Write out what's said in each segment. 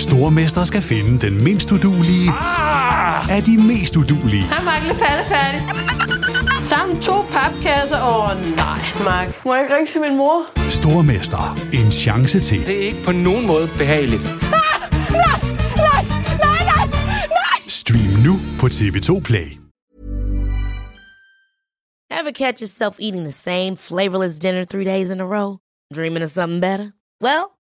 Stormester skal finde den mindst udulige Ah! af de mest udulige. Hej, Mark. Lidt færdig. Sammen to papkasser. Åh, oh, nej, Mark. Må jeg ikke ringe til min mor? Stormester. En chance til. Det er ikke på nogen måde behageligt. Stream nu på TV2 Play. Ever catch yourself eating the same flavorless dinner three days in a row? Dreaming of something better? Well,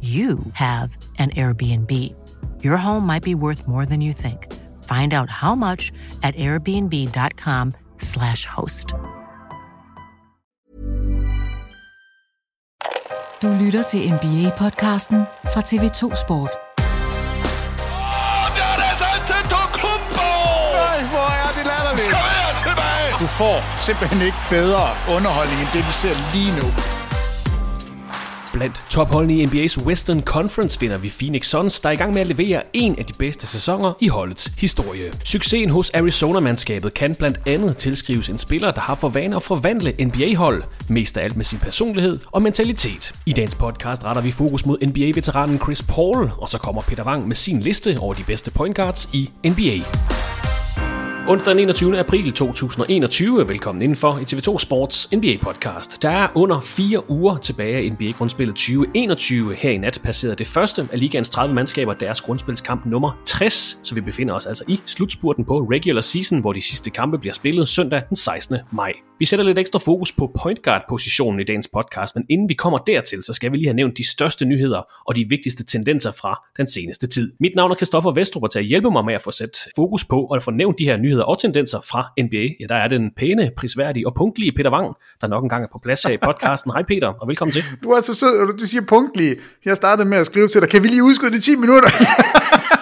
you have an Airbnb. Your home might be worth more than you think. Find out how much at airbnb.com/slash host. Du lytter til NBA-podcasten fra TV2 Sport. Det er det altså Antetokounmpo! Ej, hvor er det latterligt. Kom her tilbage! Du får simpelthen ikke bedre underholdning end det, vi ser lige nu. Blandt topholdene i NBA's Western Conference finder vi Phoenix Suns, der er i gang med at levere en af de bedste sæsoner i holdets historie. Succesen hos Arizona-mandskabet kan blandt andet tilskrives en spiller, der har for vane at forvandle NBA-hold, mest af alt med sin personlighed og mentalitet. I dagens podcast retter vi fokus mod NBA-veteranen Chris Paul, og så kommer Peter Wang med sin liste over de bedste point guards i NBA. Onsdag den 21. april 2021, velkommen indenfor i TV2 Sports NBA-podcast. Der er under fire uger tilbage af NBA-grundspillet 2021. Her i nat passerede det første af ligaens 30 mandskaber deres grundspilskamp nummer 60, så vi befinder os altså i slutspurten på regular season, hvor de sidste kampe bliver spillet søndag den 16. maj. Vi sætter lidt ekstra fokus på point guard-positionen i dagens podcast, men inden vi kommer dertil, så skal vi lige have nævnt de største nyheder og de vigtigste tendenser fra den seneste tid. Mit navn er Kristoffer Vestrup, og til at hjælpe mig med at få sat fokus på og få nævnt de her nyheder og tendenser fra NBA, ja, der er den pæne, prisværdige og punktlige Peter Wang, der nok engang er på plads her i podcasten. Hej Peter, og velkommen til. Du er så sød, og du siger punktlige. Jeg startede med at skrive til dig, kan vi lige udskyde det 10 minutter?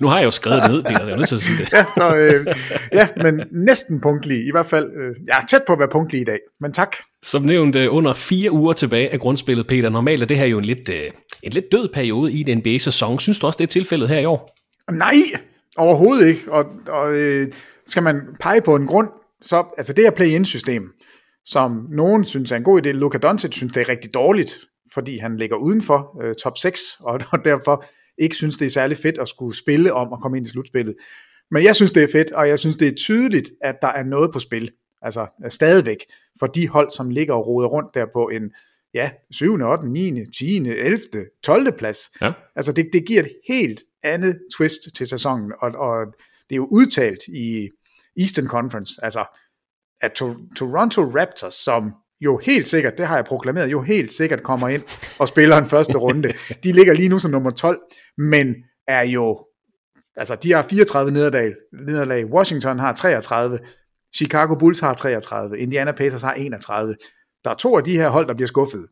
Nu har jeg jo skrevet det ned, Peter, så jeg er nødt til at sige det. ja, så, øh, ja, men næsten punktlige. I hvert fald, øh, jeg er tæt på at være punktlig i dag, men tak. Som nævnt, øh, under fire uger tilbage af grundspillet, Peter. Normalt er det her jo en lidt, øh, en lidt død periode i den NBA-sæson. Synes du også, det er tilfældet her i år? Nej, overhovedet ikke. Og, og øh, skal man pege på en grund, så altså det her play-in-system, som nogen synes er en god idé, Luka Doncic synes det er rigtig dårligt, fordi han ligger udenfor øh, top 6, og, og derfor ikke synes, det er særlig fedt at skulle spille om at komme ind i slutspillet. Men jeg synes, det er fedt, og jeg synes, det er tydeligt, at der er noget på spil. Altså stadigvæk for de hold, som ligger og roder rundt der på en ja, 7., 8., 9., 10., 11., 12. plads. Ja. Altså det, det giver et helt andet twist til sæsonen, og, og det er jo udtalt i Eastern Conference, altså at to- Toronto Raptors, som jo helt sikkert, det har jeg proklameret, jo helt sikkert kommer ind og spiller en første runde. De ligger lige nu som nummer 12, men er jo, altså de har 34 nederlag, nederlag. Washington har 33, Chicago Bulls har 33, Indiana Pacers har 31. Der er to af de her hold, der bliver skuffet.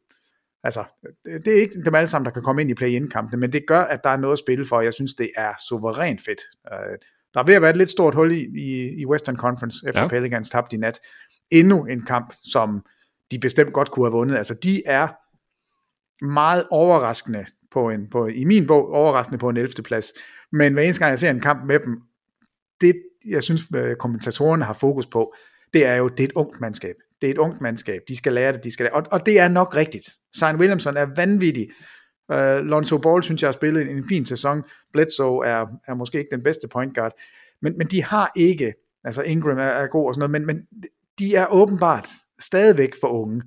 Altså, det er ikke dem alle sammen, der kan komme ind i play-in-kampene, men det gør, at der er noget at spille for, og jeg synes, det er suverænt fedt. Der er ved at være et lidt stort hul i, i, i Western Conference, efter ja. Pelicans tabte i nat. Endnu en kamp, som de bestemt godt kunne have vundet. Altså, de er meget overraskende på en, på, i min bog, overraskende på en 11. plads. Men hver eneste gang, jeg ser en kamp med dem, det jeg synes, øh, kommentatorerne har fokus på, det er jo, det er et ungt mandskab. Det er et ungt mandskab. De skal lære det, de skal lære. Og, og det er nok rigtigt. Sein Williamson er vanvittig. Uh, Lonzo Ball synes jeg har spillet en, en fin sæson. Bledsoe er, er måske ikke den bedste point guard. Men, men de har ikke, altså Ingram er, er god og sådan noget, men, men de er åbenbart stadigvæk for unge.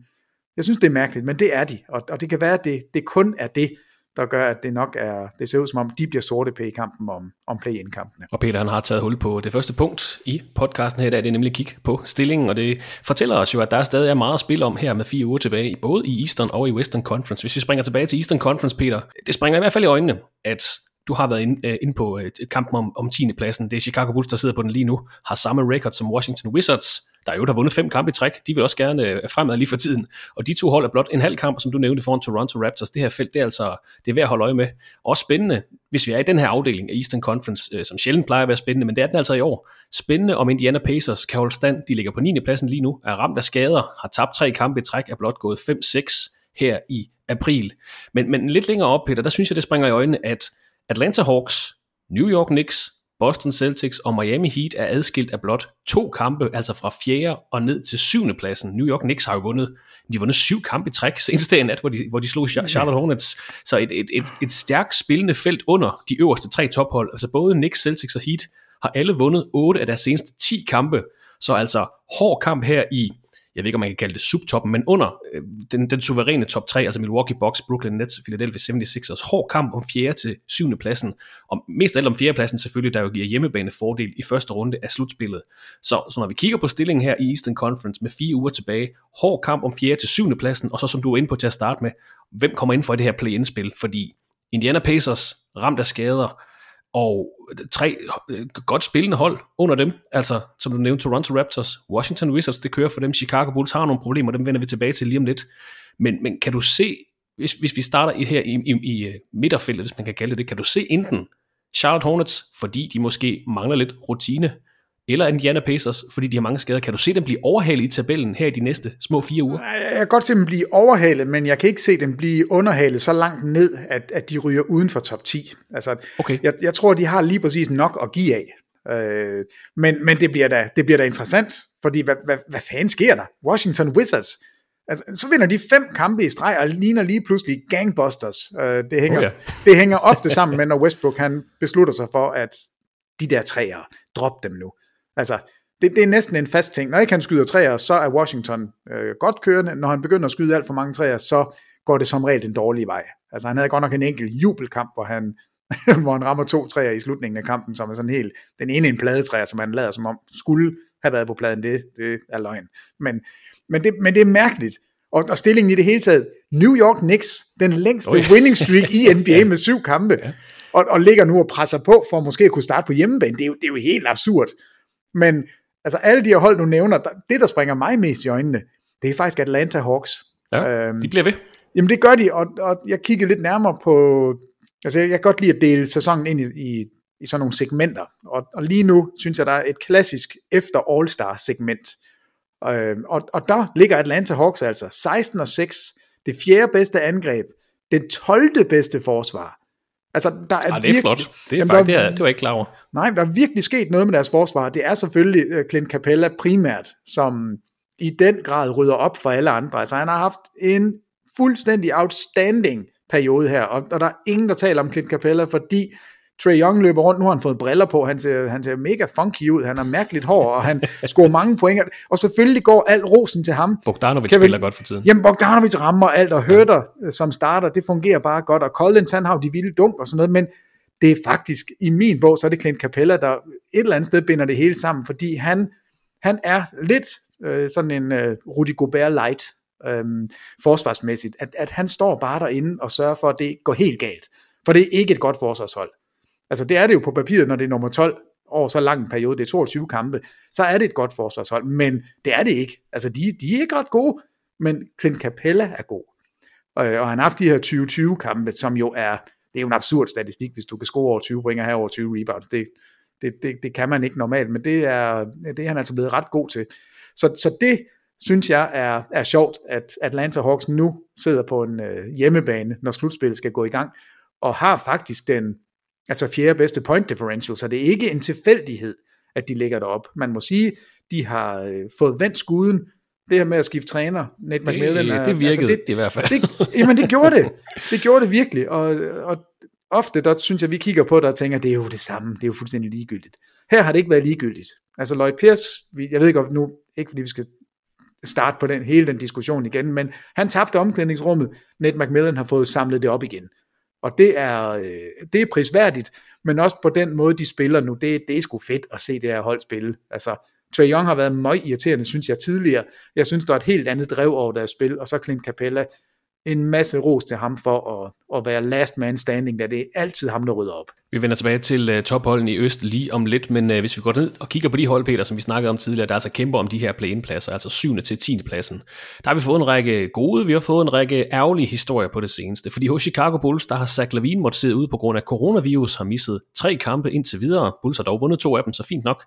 Jeg synes, det er mærkeligt, men det er de. Og, og det kan være, at det, det kun er det, der gør, at det nok er, det ser ud som om, de bliver sorte på i kampen om, om play-in-kampene. Og Peter han har taget hul på det første punkt i podcasten her, der er det nemlig kig på stillingen, og det fortæller os jo, at der stadig er meget at spille om her med fire uger tilbage, både i Eastern og i Western Conference. Hvis vi springer tilbage til Eastern Conference, Peter, det springer i hvert fald i øjnene, at du har været inde, uh, inde på øh, uh, kampen om, om 10. pladsen. Det er Chicago Bulls, der sidder på den lige nu, har samme record som Washington Wizards, der jo der har vundet fem kampe i træk. De vil også gerne øh, fremad lige for tiden. Og de to hold er blot en halv kamp, som du nævnte foran Toronto Raptors. Det her felt, det er altså det er værd at holde øje med. Også spændende, hvis vi er i den her afdeling af Eastern Conference, som sjældent plejer at være spændende, men det er den altså i år. Spændende om Indiana Pacers kan holde stand. De ligger på 9. pladsen lige nu, er ramt af skader, har tabt tre kampe i træk, er blot gået 5-6 her i april. Men, men lidt længere op, Peter, der synes jeg, det springer i øjnene, at Atlanta Hawks, New York Knicks, Boston Celtics og Miami Heat er adskilt af blot to kampe, altså fra 4. og ned til 7. pladsen. New York Knicks har jo vundet, de har vundet syv kampe i træk senest i nat, hvor de, hvor de slog Charlotte Hornets. Så et, et, et, et stærkt spillende felt under de øverste tre tophold. Altså både Knicks, Celtics og Heat har alle vundet 8 af deres seneste 10 kampe. Så altså hård kamp her i jeg ved ikke, om man kan kalde det subtoppen, men under øh, den, den suveræne top 3, altså Milwaukee Bucks, Brooklyn Nets, Philadelphia 76ers, hård kamp om 4. til 7. pladsen, og mest af alt om 4. pladsen selvfølgelig, der jo giver hjemmebane fordel i første runde af slutspillet. Så, så når vi kigger på stillingen her i Eastern Conference med fire uger tilbage, hård kamp om 4. til 7. pladsen, og så som du er inde på til at starte med, hvem kommer ind for det her play-in-spil, fordi Indiana Pacers ramt af skader, og tre øh, godt spillende hold under dem, altså som du nævnte, Toronto Raptors, Washington Wizards, det kører for dem, Chicago Bulls har nogle problemer, dem vender vi tilbage til lige om lidt. Men, men kan du se, hvis, hvis vi starter i, her i, i, i øh, midterfeltet, hvis man kan kalde det, kan du se enten Charlotte Hornets, fordi de måske mangler lidt rutine, eller Indiana Pacers, fordi de har mange skader. Kan du se dem blive overhalet i tabellen her i de næste små fire uger? Jeg kan godt se dem blive overhalet, men jeg kan ikke se dem blive underhalet så langt ned, at, at de ryger uden for top 10. Altså, okay. jeg, jeg tror, de har lige præcis nok at give af. Øh, men men det, bliver da, det bliver da interessant, fordi hvad, hvad, hvad fanden sker der? Washington Wizards, altså, så vinder de fem kampe i streg, og ligner lige pludselig gangbusters. Øh, det, hænger, oh ja. det hænger ofte sammen med, når Westbrook han beslutter sig for, at de der træer, drop dem nu. Altså, det, det er næsten en fast ting. Når ikke han skyder træer, så er Washington øh, godt kørende. Når han begynder at skyde alt for mange træer, så går det som regel den dårlige vej. Altså, han havde godt nok en enkelt jubelkamp, hvor han, hvor han rammer to træer i slutningen af kampen, som er sådan helt, den ene en pladetræer, som han lader som om skulle have været på pladen, det, det er løgn. Men, men, det, men det er mærkeligt. Og, og stillingen i det hele taget, New York Knicks, den længste oh, ja. winning streak i NBA med syv kampe, ja. og, og ligger nu og presser på for at måske at kunne starte på hjemmebane. Det er jo, det er jo helt absurd. Men altså alle de her hold, du nævner, det der springer mig mest i øjnene, det er faktisk Atlanta Hawks. Ja, øhm, de bliver ved. Jamen det gør de, og, og jeg kiggede lidt nærmere på, altså jeg, kan godt lide at dele sæsonen ind i, i, i sådan nogle segmenter, og, og lige nu synes jeg, der er et klassisk efter All-Star segment, øhm, og, og der ligger Atlanta Hawks altså 16 og 6, det fjerde bedste angreb, det 12. bedste forsvar, Altså, der er, ja, det er virkelig, flot. Det er jamen, faktisk, der, det, er, det var ikke klar over. Nej, der er virkelig sket noget med deres forsvar. Det er selvfølgelig uh, Clint Capella primært, som i den grad rydder op for alle andre. Altså, han har haft en fuldstændig outstanding periode her, og, og der er ingen, der taler om Clint Capella, fordi Trey Young løber rundt, nu har han fået briller på, han ser, han ser mega funky ud, han har mærkeligt hår, og han scorer mange point, og selvfølgelig går alt rosen til ham. Bogdanovic Kevin, spiller godt for tiden. Jamen, Bogdanovic rammer alt, og Hørter ja. som starter, det fungerer bare godt, og Collins, han har jo de vilde dunk og sådan noget, men det er faktisk, i min bog, så er det Clint Capella, der et eller andet sted binder det hele sammen, fordi han, han er lidt øh, sådan en øh, Rudy Gobert light, øh, forsvarsmæssigt, at, at han står bare derinde og sørger for, at det går helt galt. For det er ikke et godt forsvarshold. Altså det er det jo på papiret, når det er nummer 12 over så lang en periode, det er 22 kampe, så er det et godt forsvarshold, men det er det ikke. Altså de, de er ikke ret gode, men Clint Capella er god. Og, og han har haft de her 20-20 kampe, som jo er, det er jo en absurd statistik, hvis du kan score over 20 point og have over 20 rebounds. Det, det, det, det kan man ikke normalt, men det er, det er han altså blevet ret god til. Så, så det synes jeg er, er sjovt, at Atlanta Hawks nu sidder på en øh, hjemmebane, når slutspillet skal gå i gang, og har faktisk den, altså fjerde bedste point differential, så det er ikke en tilfældighed, at de ligger derop. Man må sige, de har øh, fået vendt skuden, det her med at skifte træner, Det, McMillan. er- det virkede det, i hvert fald. det, jamen det gjorde det. Det gjorde det virkelig. Og, og ofte, der synes jeg, vi kigger på det og tænker, det er jo det samme. Det er jo fuldstændig ligegyldigt. Her har det ikke været ligegyldigt. Altså Lloyd Pierce, vi- jeg ved ikke om nu, ikke fordi vi skal starte på den, hele den diskussion igen, men han tabte omklædningsrummet. Nate McMillan har fået samlet det op igen. Og det er, øh, det er prisværdigt, men også på den måde, de spiller nu, det, det er sgu fedt at se det her hold spille. Altså, Trae Young har været meget irriterende, synes jeg, tidligere. Jeg synes, der er et helt andet drev over deres spil, og så Clint Capella, en masse ros til ham for at, at være last man standing, da det er altid ham, der rydder op. Vi vender tilbage til øh, uh, topholden i Øst lige om lidt, men uh, hvis vi går ned og kigger på de hold, Peter, som vi snakkede om tidligere, der altså kæmper om de her play-in-pladser, altså 7. til 10. pladsen. Der har vi fået en række gode, vi har fået en række ærgerlige historier på det seneste, fordi hos Chicago Bulls, der har Zach Lavine måtte sidde ude på grund af coronavirus, har misset tre kampe indtil videre. Bulls har dog vundet to af dem, så fint nok.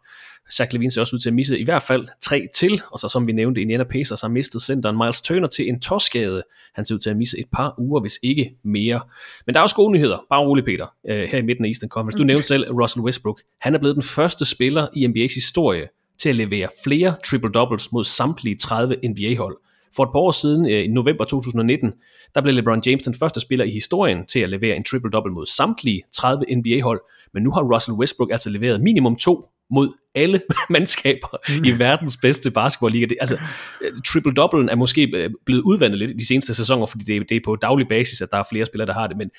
Zach Lavine ser også ud til at misse i hvert fald tre til, og så som vi nævnte, Indiana Pacers har mistet centeren Miles Turner til en tåskade. Han ser ud til at misse et par uger, hvis ikke mere. Men der er også gode nyheder. Bare rolig, Peter, uh, her i midten af Eastern Conference. Du nævnte selv Russell Westbrook. Han er blevet den første spiller i NBA's historie til at levere flere triple-doubles mod samtlige 30 NBA-hold. For et par år siden, øh, i november 2019, der blev LeBron James den første spiller i historien til at levere en triple-double mod samtlige 30 NBA-hold. Men nu har Russell Westbrook altså leveret minimum to mod alle mandskaber i verdens bedste basketballliga. Det, altså, øh, triple-doublen er måske øh, blevet udvandet lidt i de seneste sæsoner, fordi det, det er på daglig basis, at der er flere spillere, der har det, men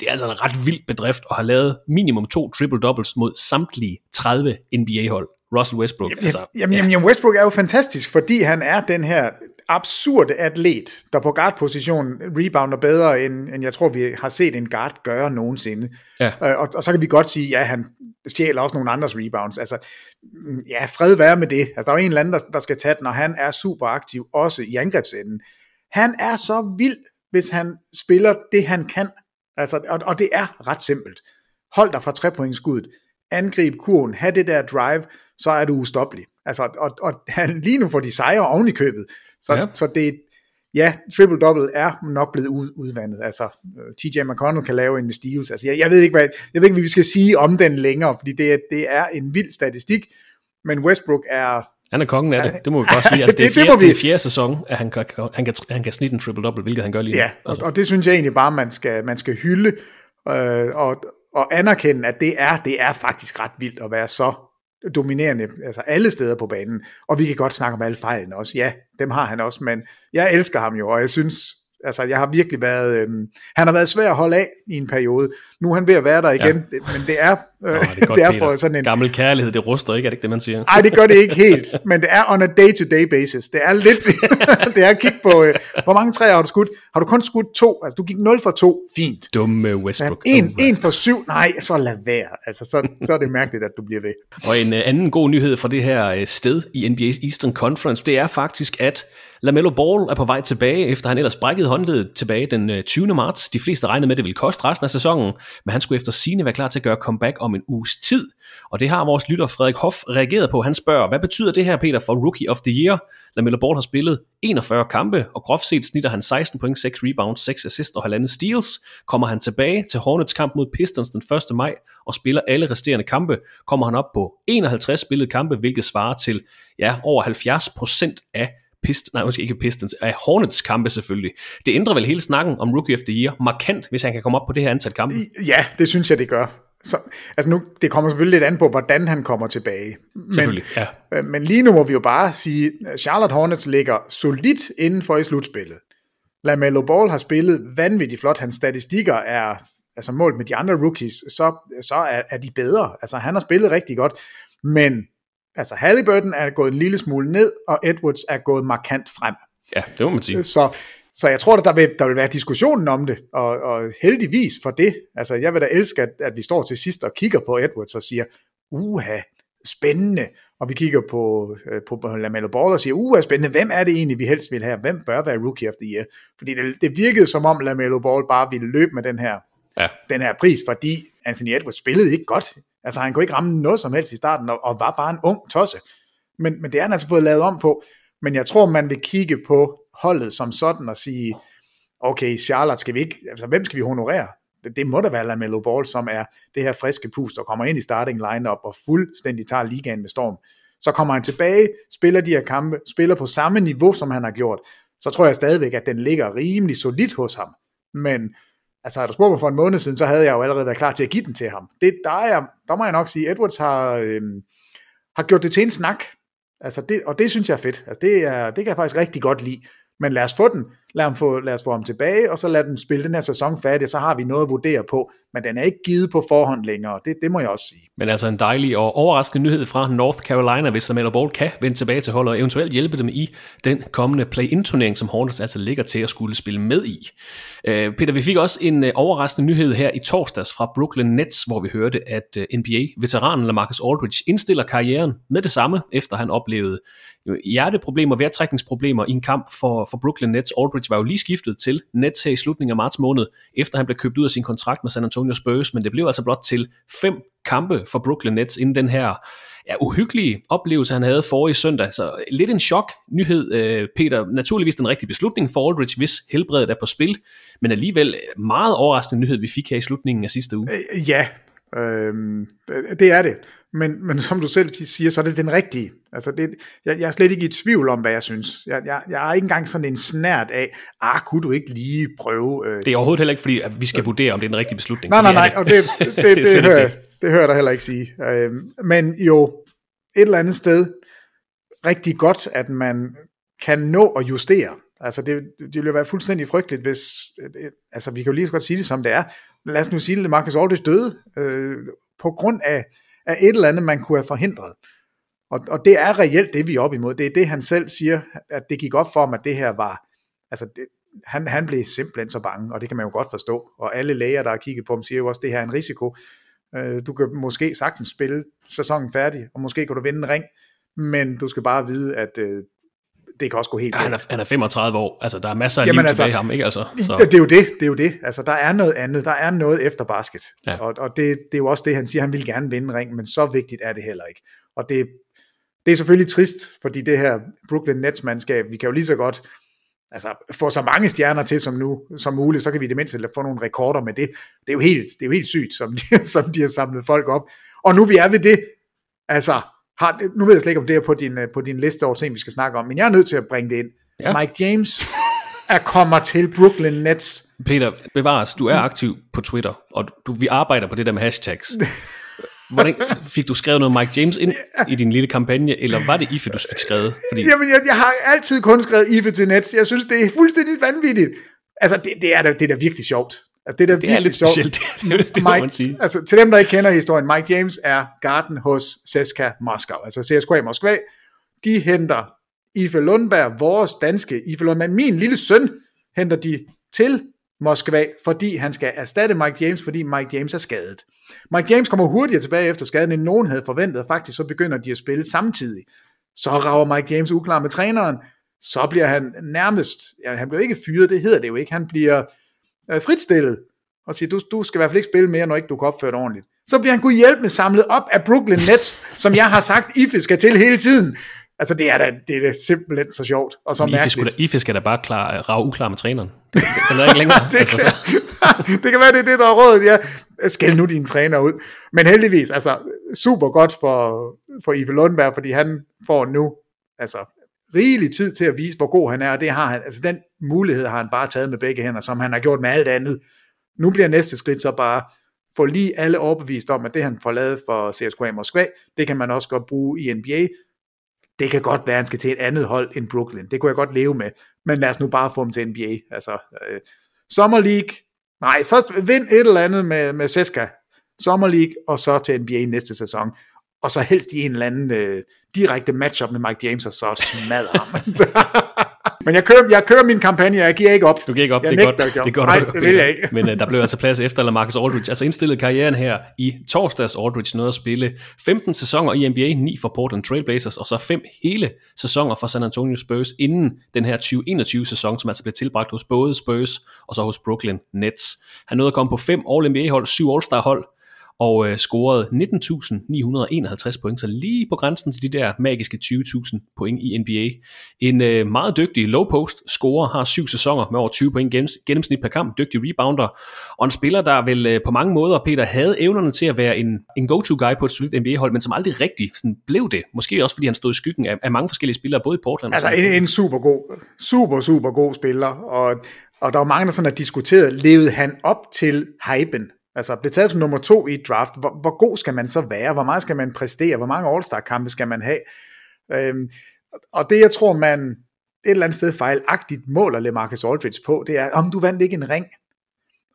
det er altså en ret vild bedrift at have lavet minimum to triple-doubles mod samtlige 30 NBA-hold. Russell Westbrook, Jamen, altså, jamen, jamen, jamen, Westbrook er jo fantastisk, fordi han er den her absurde atlet, der på guard-positionen rebounder bedre, end, end jeg tror, vi har set en guard gøre nogensinde. Ja. Øh, og, og så kan vi godt sige, ja, han stjæler også nogle andres rebounds. Altså, mm, ja, fred være med det. Altså, der er jo en eller anden, der, der skal tage den, og han er super aktiv, også i angrebsenden. Han er så vild, hvis han spiller det, han kan. Altså, og, og det er ret simpelt. Hold dig fra trepointskuddet, angrib kurven, have det der drive, så er du ustoppelig. Altså, og, og han, lige nu får de sejre oven i købet. Så, Ja. så det, ja, triple-double er nok blevet ud, udvandet. Altså, øh, TJ McConnell kan lave en steals. Altså, jeg, jeg, ved ikke, hvad, jeg ved ikke, hvad vi skal sige om den længere, fordi det, er- det er en vild statistik, men Westbrook er... Han er kongen af det, det må vi godt sige. Altså, det, er Det- det fjerde, må vi- det er fjerde sæson, at han kan, han kan, han kan snitte en triple-double, hvilket han gør lige nu. Ja, og, og det synes jeg egentlig bare, man skal, man skal hylde øh, og, og anerkende, at det er, det er faktisk ret vildt at være så dominerende altså alle steder på banen. Og vi kan godt snakke om alle fejlene også. Ja, dem har han også, men jeg elsker ham jo, og jeg synes, altså jeg har virkelig været, øhm, han har været svær at holde af i en periode. Nu er han ved at være der igen, ja. det, men det er, øh, Nå, det er, godt, det er Peter. for sådan en, Gammel kærlighed, det ruster ikke, er det ikke det, man siger? ej, det gør det ikke helt, men det er on a day-to-day basis. Det er lidt, det er at kigge på, øh, hvor mange træer har du skudt? Har du kun skudt to? Altså, du gik 0 for 2, fint. Dumme Westbrook. En, Oh, en for syv, nej, så lad være. Altså, så, så er det mærkeligt, at du bliver ved. Og en uh, anden god nyhed fra det her uh, sted i NBA's Eastern Conference, det er faktisk, at LaMelo Ball er på vej tilbage, efter han ellers brækkede håndledet tilbage den uh, 20. marts. De fleste regnede med, at det ville koste resten af sæsonen, men han skulle efter sine være klar til at gøre comeback om en uges tid. Og det har vores lytter Frederik Hoff reageret på. Han spørger, hvad betyder det her, Peter, for Rookie of the Year? LaMelo Ball har spillet 41 kampe, og groft set snitter han 16 point, 6 rebounds, 6 assists og halvandet steals. Kommer han tilbage til Hornets kamp mod Pistons den 1. maj og spiller alle resterende kampe, kommer han op på 51 spillede kampe, hvilket svarer til ja, over 70% af Pist, nej, måske ikke Pistons, af Hornets kampe selvfølgelig. Det ændrer vel hele snakken om Rookie of the Year markant, hvis han kan komme op på det her antal kampe. Ja, det synes jeg, det gør. Så, altså nu, det kommer selvfølgelig lidt an på, hvordan han kommer tilbage. Men, ja. øh, men lige nu må vi jo bare sige, at Charlotte Hornets ligger solidt inden for i slutspillet. LaMelo Ball har spillet vanvittigt flot. Hans statistikker er, altså målt med de andre rookies, så, så er, er de bedre. Altså han har spillet rigtig godt, men altså Halliburton er gået en lille smule ned, og Edwards er gået markant frem. Ja, det må man sige. Så, så jeg tror, at der vil, der vil være diskussionen om det, og, og heldigvis for det. Altså, jeg vil da elske, at, at vi står til sidst og kigger på Edwards og siger, uha, spændende. Og vi kigger på, øh, på, på LaMelo Ball og siger, uha, spændende, hvem er det egentlig, vi helst vil have? Hvem bør være Rookie of the Year? Fordi det, det virkede som om LaMelo Ball bare ville løbe med den her, Ja. den her pris, fordi Anthony Edwards spillede ikke godt. Altså, han kunne ikke ramme noget som helst i starten, og, og var bare en ung tosse. Men, men det har han altså fået lavet om på. Men jeg tror, man vil kigge på holdet som sådan og sige, okay, Charlotte skal vi ikke, altså hvem skal vi honorere? det, det må da være LaMelo Ball, som er det her friske pust, der kommer ind i starting lineup og fuldstændig tager ligaen med storm. Så kommer han tilbage, spiller de her kampe, spiller på samme niveau, som han har gjort, så tror jeg stadigvæk, at den ligger rimelig solidt hos ham. Men altså, havde du spurgt mig for en måned siden, så havde jeg jo allerede været klar til at give den til ham. Det, der, er, der må jeg nok sige, Edwards har, øh, har gjort det til en snak, altså det, og det synes jeg er fedt. Altså det, er, det kan jeg faktisk rigtig godt lide. Men lad os få den, lad, ham få, lad os få ham tilbage, og så lad dem spille den her sæson færdig, så har vi noget at vurdere på. Men den er ikke givet på forhånd længere, det, det må jeg også sige. Men altså en dejlig og overraskende nyhed fra North Carolina, hvis Samuel Ball kan vende tilbage til holdet og eventuelt hjælpe dem i den kommende play-in-turnering, som Hornets altså ligger til at skulle spille med i. Uh, Peter, vi fik også en øh, overraskende nyhed her i torsdags fra Brooklyn Nets, hvor vi hørte, at øh, NBA-veteranen Lamarcus Aldridge indstiller karrieren med det samme, efter han oplevede hjerteproblemer, vejrtrækningsproblemer i en kamp for, for Brooklyn Nets. Aldridge var jo lige skiftet til Nets her i slutningen af marts måned, efter han blev købt ud af sin kontrakt med San Antonio Spurs, men det blev altså blot til fem kampe for Brooklyn Nets inden den her ja, uhyggelige oplevelse, han havde forrige søndag. Så lidt en chok nyhed, øh, Peter. Naturligvis den rigtige beslutning for Aldridge, hvis helbredet er på spil, men alligevel meget overraskende nyhed, vi fik her i slutningen af sidste uge. Øh, ja, øh, det er det men, men som du selv siger, så er det den rigtige. Altså det, jeg, jeg er slet ikke i tvivl om, hvad jeg synes. Jeg, jeg, jeg er ikke engang sådan en snært af, ah, kunne du ikke lige prøve... Øh, det er overhovedet heller ikke, fordi at vi skal vurdere, om det er den rigtige beslutning. Nej, nej, nej, og det, det, det, det, det, hører, det. det hører jeg heller ikke sige. Øh, men jo, et eller andet sted, rigtig godt, at man kan nå at justere. Altså det, det ville være fuldstændig frygteligt, hvis, altså vi kan jo lige så godt sige det, som det er. Lad os nu sige, det, Marcus Aldridge døde øh, på grund af af et eller andet, man kunne have forhindret. Og, og det er reelt det, vi er op imod. Det er det, han selv siger, at det gik op for ham, at det her var, altså det, han, han blev simpelthen så bange, og det kan man jo godt forstå. Og alle læger, der har kigget på ham, siger jo også, at det her er en risiko. Øh, du kan måske sagtens spille sæsonen færdig, og måske kan du vinde en ring, men du skal bare vide, at øh, det kan også gå helt ja, han, er, han er 35 år, altså der er masser af Jamen, liv altså, tilbage i ham, ikke altså? Så. Det er jo det, det er jo det. Altså der er noget andet, der er noget efter basket. Ja. Og, og det, det er jo også det, han siger, han vil gerne vinde ring, men så vigtigt er det heller ikke. Og det, det er selvfølgelig trist, fordi det her Brooklyn Nets mandskab, vi kan jo lige så godt altså, få så mange stjerner til som nu som muligt, så kan vi i det mindste få nogle rekorder med det. Det er jo helt, det er jo helt sygt, som de, som de har samlet folk op. Og nu vi er ved det, altså har, nu ved jeg slet ikke, om det er på din, øh, på din liste over ting, vi skal snakke om, men jeg er nødt til at bringe det ind. Ja. Mike James er kommer til Brooklyn Nets. Peter, bevares, du er aktiv på Twitter, og du, vi arbejder på det der med hashtags. Hvordan fik du skrevet noget Mike James ind i din lille kampagne, eller var det IFE, du fik skrevet? Fordi... Jamen, jeg, jeg har altid kun skrevet IFE til Nets. Jeg synes, det er fuldstændig vanvittigt. Altså, det, det, er, da, det er da virkelig sjovt. Altså, det er, da det er lidt sjovt. specielt, det, det, det Mike, man sige. Altså, til dem, der ikke kender historien, Mike James er garden hos CSKA Moskau, altså CSKA Moskva. De henter Ife Lundberg, vores danske Ife Lundberg, min lille søn, henter de til Moskva, fordi han skal erstatte Mike James, fordi Mike James er skadet. Mike James kommer hurtigere tilbage efter skaden, end nogen havde forventet, faktisk så begynder de at spille samtidig. Så rager Mike James uklar med træneren, så bliver han nærmest, ja, han bliver ikke fyret, det hedder det jo ikke, han bliver øh, fritstillet, og siger, du, du skal i hvert fald ikke spille mere, når ikke du kan opføre det ordentligt. Så bliver han kunne hjælpe med samlet op af Brooklyn Nets, som jeg har sagt, IFE skal til hele tiden. Altså, det er da, det er da simpelthen så sjovt, og så mærkeligt. IFE, IFE skal da bare klar, rave uklar med træneren. Den er ikke længere. det, altså, kan, det kan være, det er det, der er rådet, ja. Skæld nu din træner ud. Men heldigvis, altså, super godt for, for Ive Lundberg, fordi han får nu, altså, rigelig tid til at vise, hvor god han er, og det har han, altså den mulighed har han bare taget med begge hænder, som han har gjort med alt andet. Nu bliver næste skridt så bare, få lige alle overbevist om, at det han får lavet for CSKA Moskva, det kan man også godt bruge i NBA. Det kan godt være, at han skal til et andet hold end Brooklyn. Det kunne jeg godt leve med. Men lad os nu bare få ham til NBA. Altså, øh, Summer League, nej, først vind et eller andet med, med Seska. Summer League, og så til NBA næste sæson og så helst i en eller anden øh, direkte matchup med Mike James, og så smadre ham. Men jeg kører, jeg kører min kampagne, jeg giver ikke op. Du giver ikke op, jeg det er godt. Det, det, godt, Nej, det vil jeg ikke. Men uh, der blev altså plads efter Lamarcus Aldridge. Altså indstillet karrieren her i torsdags. Aldridge nåede at spille 15 sæsoner i NBA, 9 for Portland Trailblazers, og så fem hele sæsoner for San Antonio Spurs inden den her 2021-sæson, som altså blev tilbragt hos både Spurs og så hos Brooklyn Nets. Han nåede at komme på fem All-NBA-hold, syv All-Star-hold, og øh, scorede 19.951 point, så lige på grænsen til de der magiske 20.000 point i NBA. En øh, meget dygtig low post scorer, har syv sæsoner med over 20 point gennems, gennemsnit per kamp, dygtig rebounder, og en spiller, der vel øh, på mange måder, Peter, havde evnerne til at være en, en go-to guy på et solidt NBA-hold, men som aldrig rigtig sådan, blev det. Måske også fordi han stod i skyggen af, af mange forskellige spillere, både i Portland Altså og en, en super god, super, super god spiller, og, og der var mange, der sådan har diskuteret, levede han op til hypen? Altså blev taget som nummer to i et draft. Hvor, hvor god skal man så være? Hvor meget skal man præstere? Hvor mange All-Star-kampe skal man have? Øhm, og det, jeg tror, man et eller andet sted fejlagtigt måler LeMarcus Aldridge på, det er, om du vandt ikke en ring.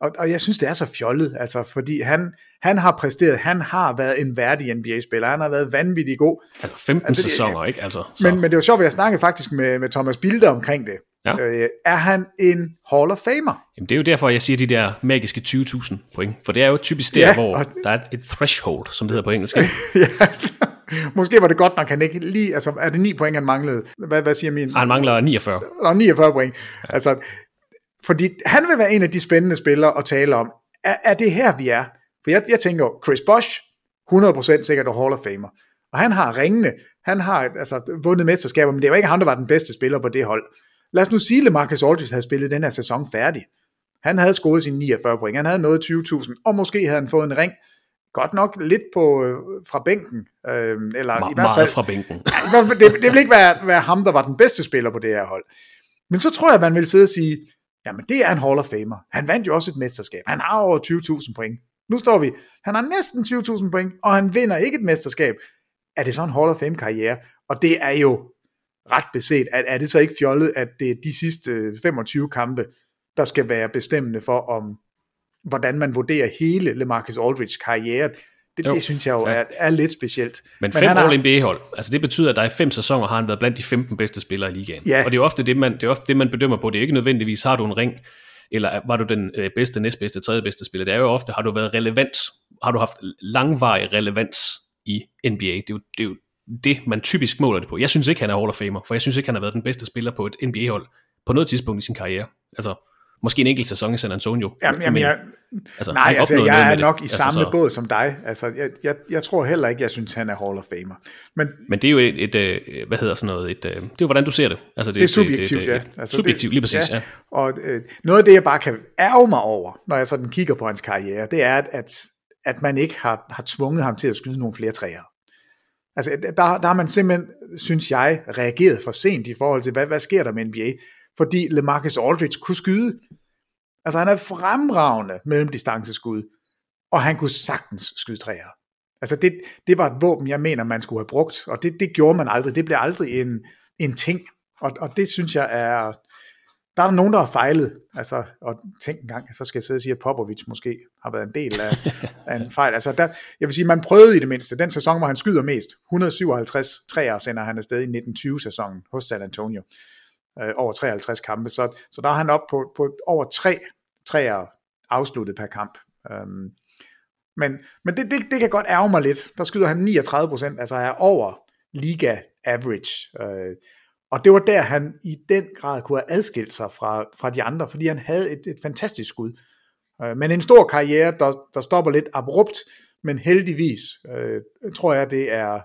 Og, og jeg synes, det er så fjollet, altså, fordi han, han har præsteret, han har været en værdig NBA-spiller, han har været vanvittig god. Altså 15 altså, sæsoner, det, ikke? Altså, så. Men, men det var sjovt, at jeg snakkede faktisk med, med Thomas Bilder omkring det. Ja. Øh, er han en Hall of Famer? Jamen, det er jo derfor, jeg siger de der magiske 20.000 point, for det er jo typisk der, Ja, hvor og- der er et threshold, som det hedder på engelsk. ja, måske var det godt nok, han ikke lige, altså er det 9 point, han manglede? Hvad, hvad siger min? Han mangler 49. Eller 49 point. Ja. Altså, fordi han vil være en af de spændende spillere at tale om. Er, er det her, vi er? For jeg, jeg tænker, Chris Bosh, 100% sikkert Hall of Famer. Og han har ringene, han har altså, vundet mesterskaber, men det var ikke ham, der var den bedste spiller på det hold. Lad os nu sige, at Marcus Aldridge havde spillet den her sæson færdig. Han havde scoret sine 49 point, han havde nået 20.000, og måske havde han fået en ring. Godt nok lidt på, øh, fra bænken, øh, eller Me- i hvert meget fald fra bænken. Det, det vil ikke være, være ham, der var den bedste spiller på det her hold. Men så tror jeg, man vil sidde og sige, jamen det er en Hall of Famer. Han vandt jo også et mesterskab. Han har over 20.000 point. Nu står vi, han har næsten 20.000 point, og han vinder ikke et mesterskab. Er det så en Hall of Fame karriere? Og det er jo ret beset, at er det så ikke fjollet, at det er de sidste 25 kampe, der skal være bestemmende for, om hvordan man vurderer hele LeMarcus Aldridge karriere. Det, Jo. det synes jeg jo er, er lidt specielt. Men fem han har- All-NBA-hold, altså det betyder, at der i fem sæsoner har han været blandt de 15 bedste spillere i ligaen. Ja. Og det er ofte det, man, det er ofte det, man bedømmer på. Det er ikke nødvendigvis, har du en ring, eller var du den øh, bedste, næstbedste, tredje bedste spiller. Det er jo ofte, har du været relevant, har du haft langvarig relevans i NBA. Det er jo det, er jo det man typisk måler det på. Jeg synes ikke, han er Hall of Famer, for jeg synes ikke, han har været den bedste spiller på et NBA-hold på noget tidspunkt i sin karriere. Altså, måske en enkelt sæson i San Antonio. Jamen, jamen, Men- jeg, altså, nej, altså, opnåede noget jeg er det. nok i Altså, samme så- båd som dig. Altså, jeg, jeg, jeg tror heller ikke, jeg synes, han er Hall of Famer. Men Men det er jo et, et, øh, hvad hedder sådan noget, et, øh, det er jo hvordan du ser det. Altså, det er subjektivt, et, ja. et, et, subjektivt, lige præcis, ja. Og øh, noget af det, jeg bare kan ærge mig over, når jeg sådan kigger på hans karriere, det er, at, at, at man ikke har, har tvunget ham til at skyde nogle flere træer. Altså, der, der har man simpelthen, synes jeg, reageret for sent i forhold til, hvad, hvad sker der med NBA? Fordi LeMarcus Aldridge kunne skyde. Altså, han er fremragende mellemdistanceskud, og han kunne sagtens skyde træer. Altså, det, det var et våben, jeg mener, man skulle have brugt, og det, det gjorde man aldrig. Det blev aldrig en, en ting, og, og det synes jeg er... Der er der nogen, der har fejlet, altså, og tænk en gang, så skal jeg sidde og sige, at Popovic måske har været en del af, af en fejl. Altså, der, jeg vil sige, man prøvede i det mindste, den sæson, hvor han skyder mest, 157 træer sender han afsted i 1920-sæsonen hos San Antonio, øh, over 53 kampe, så, så der er han op på, på over tre træer afsluttet per kamp. Um, men men det, det, det kan godt ærge mig lidt. Der skyder han 39 procent, altså er over liga average. Øh, og det var der, han i den grad kunne have adskilt sig fra, fra de andre, fordi han havde et, et fantastisk skud. Øh, men en stor karriere, der, der stopper lidt abrupt, men heldigvis øh, tror jeg, det er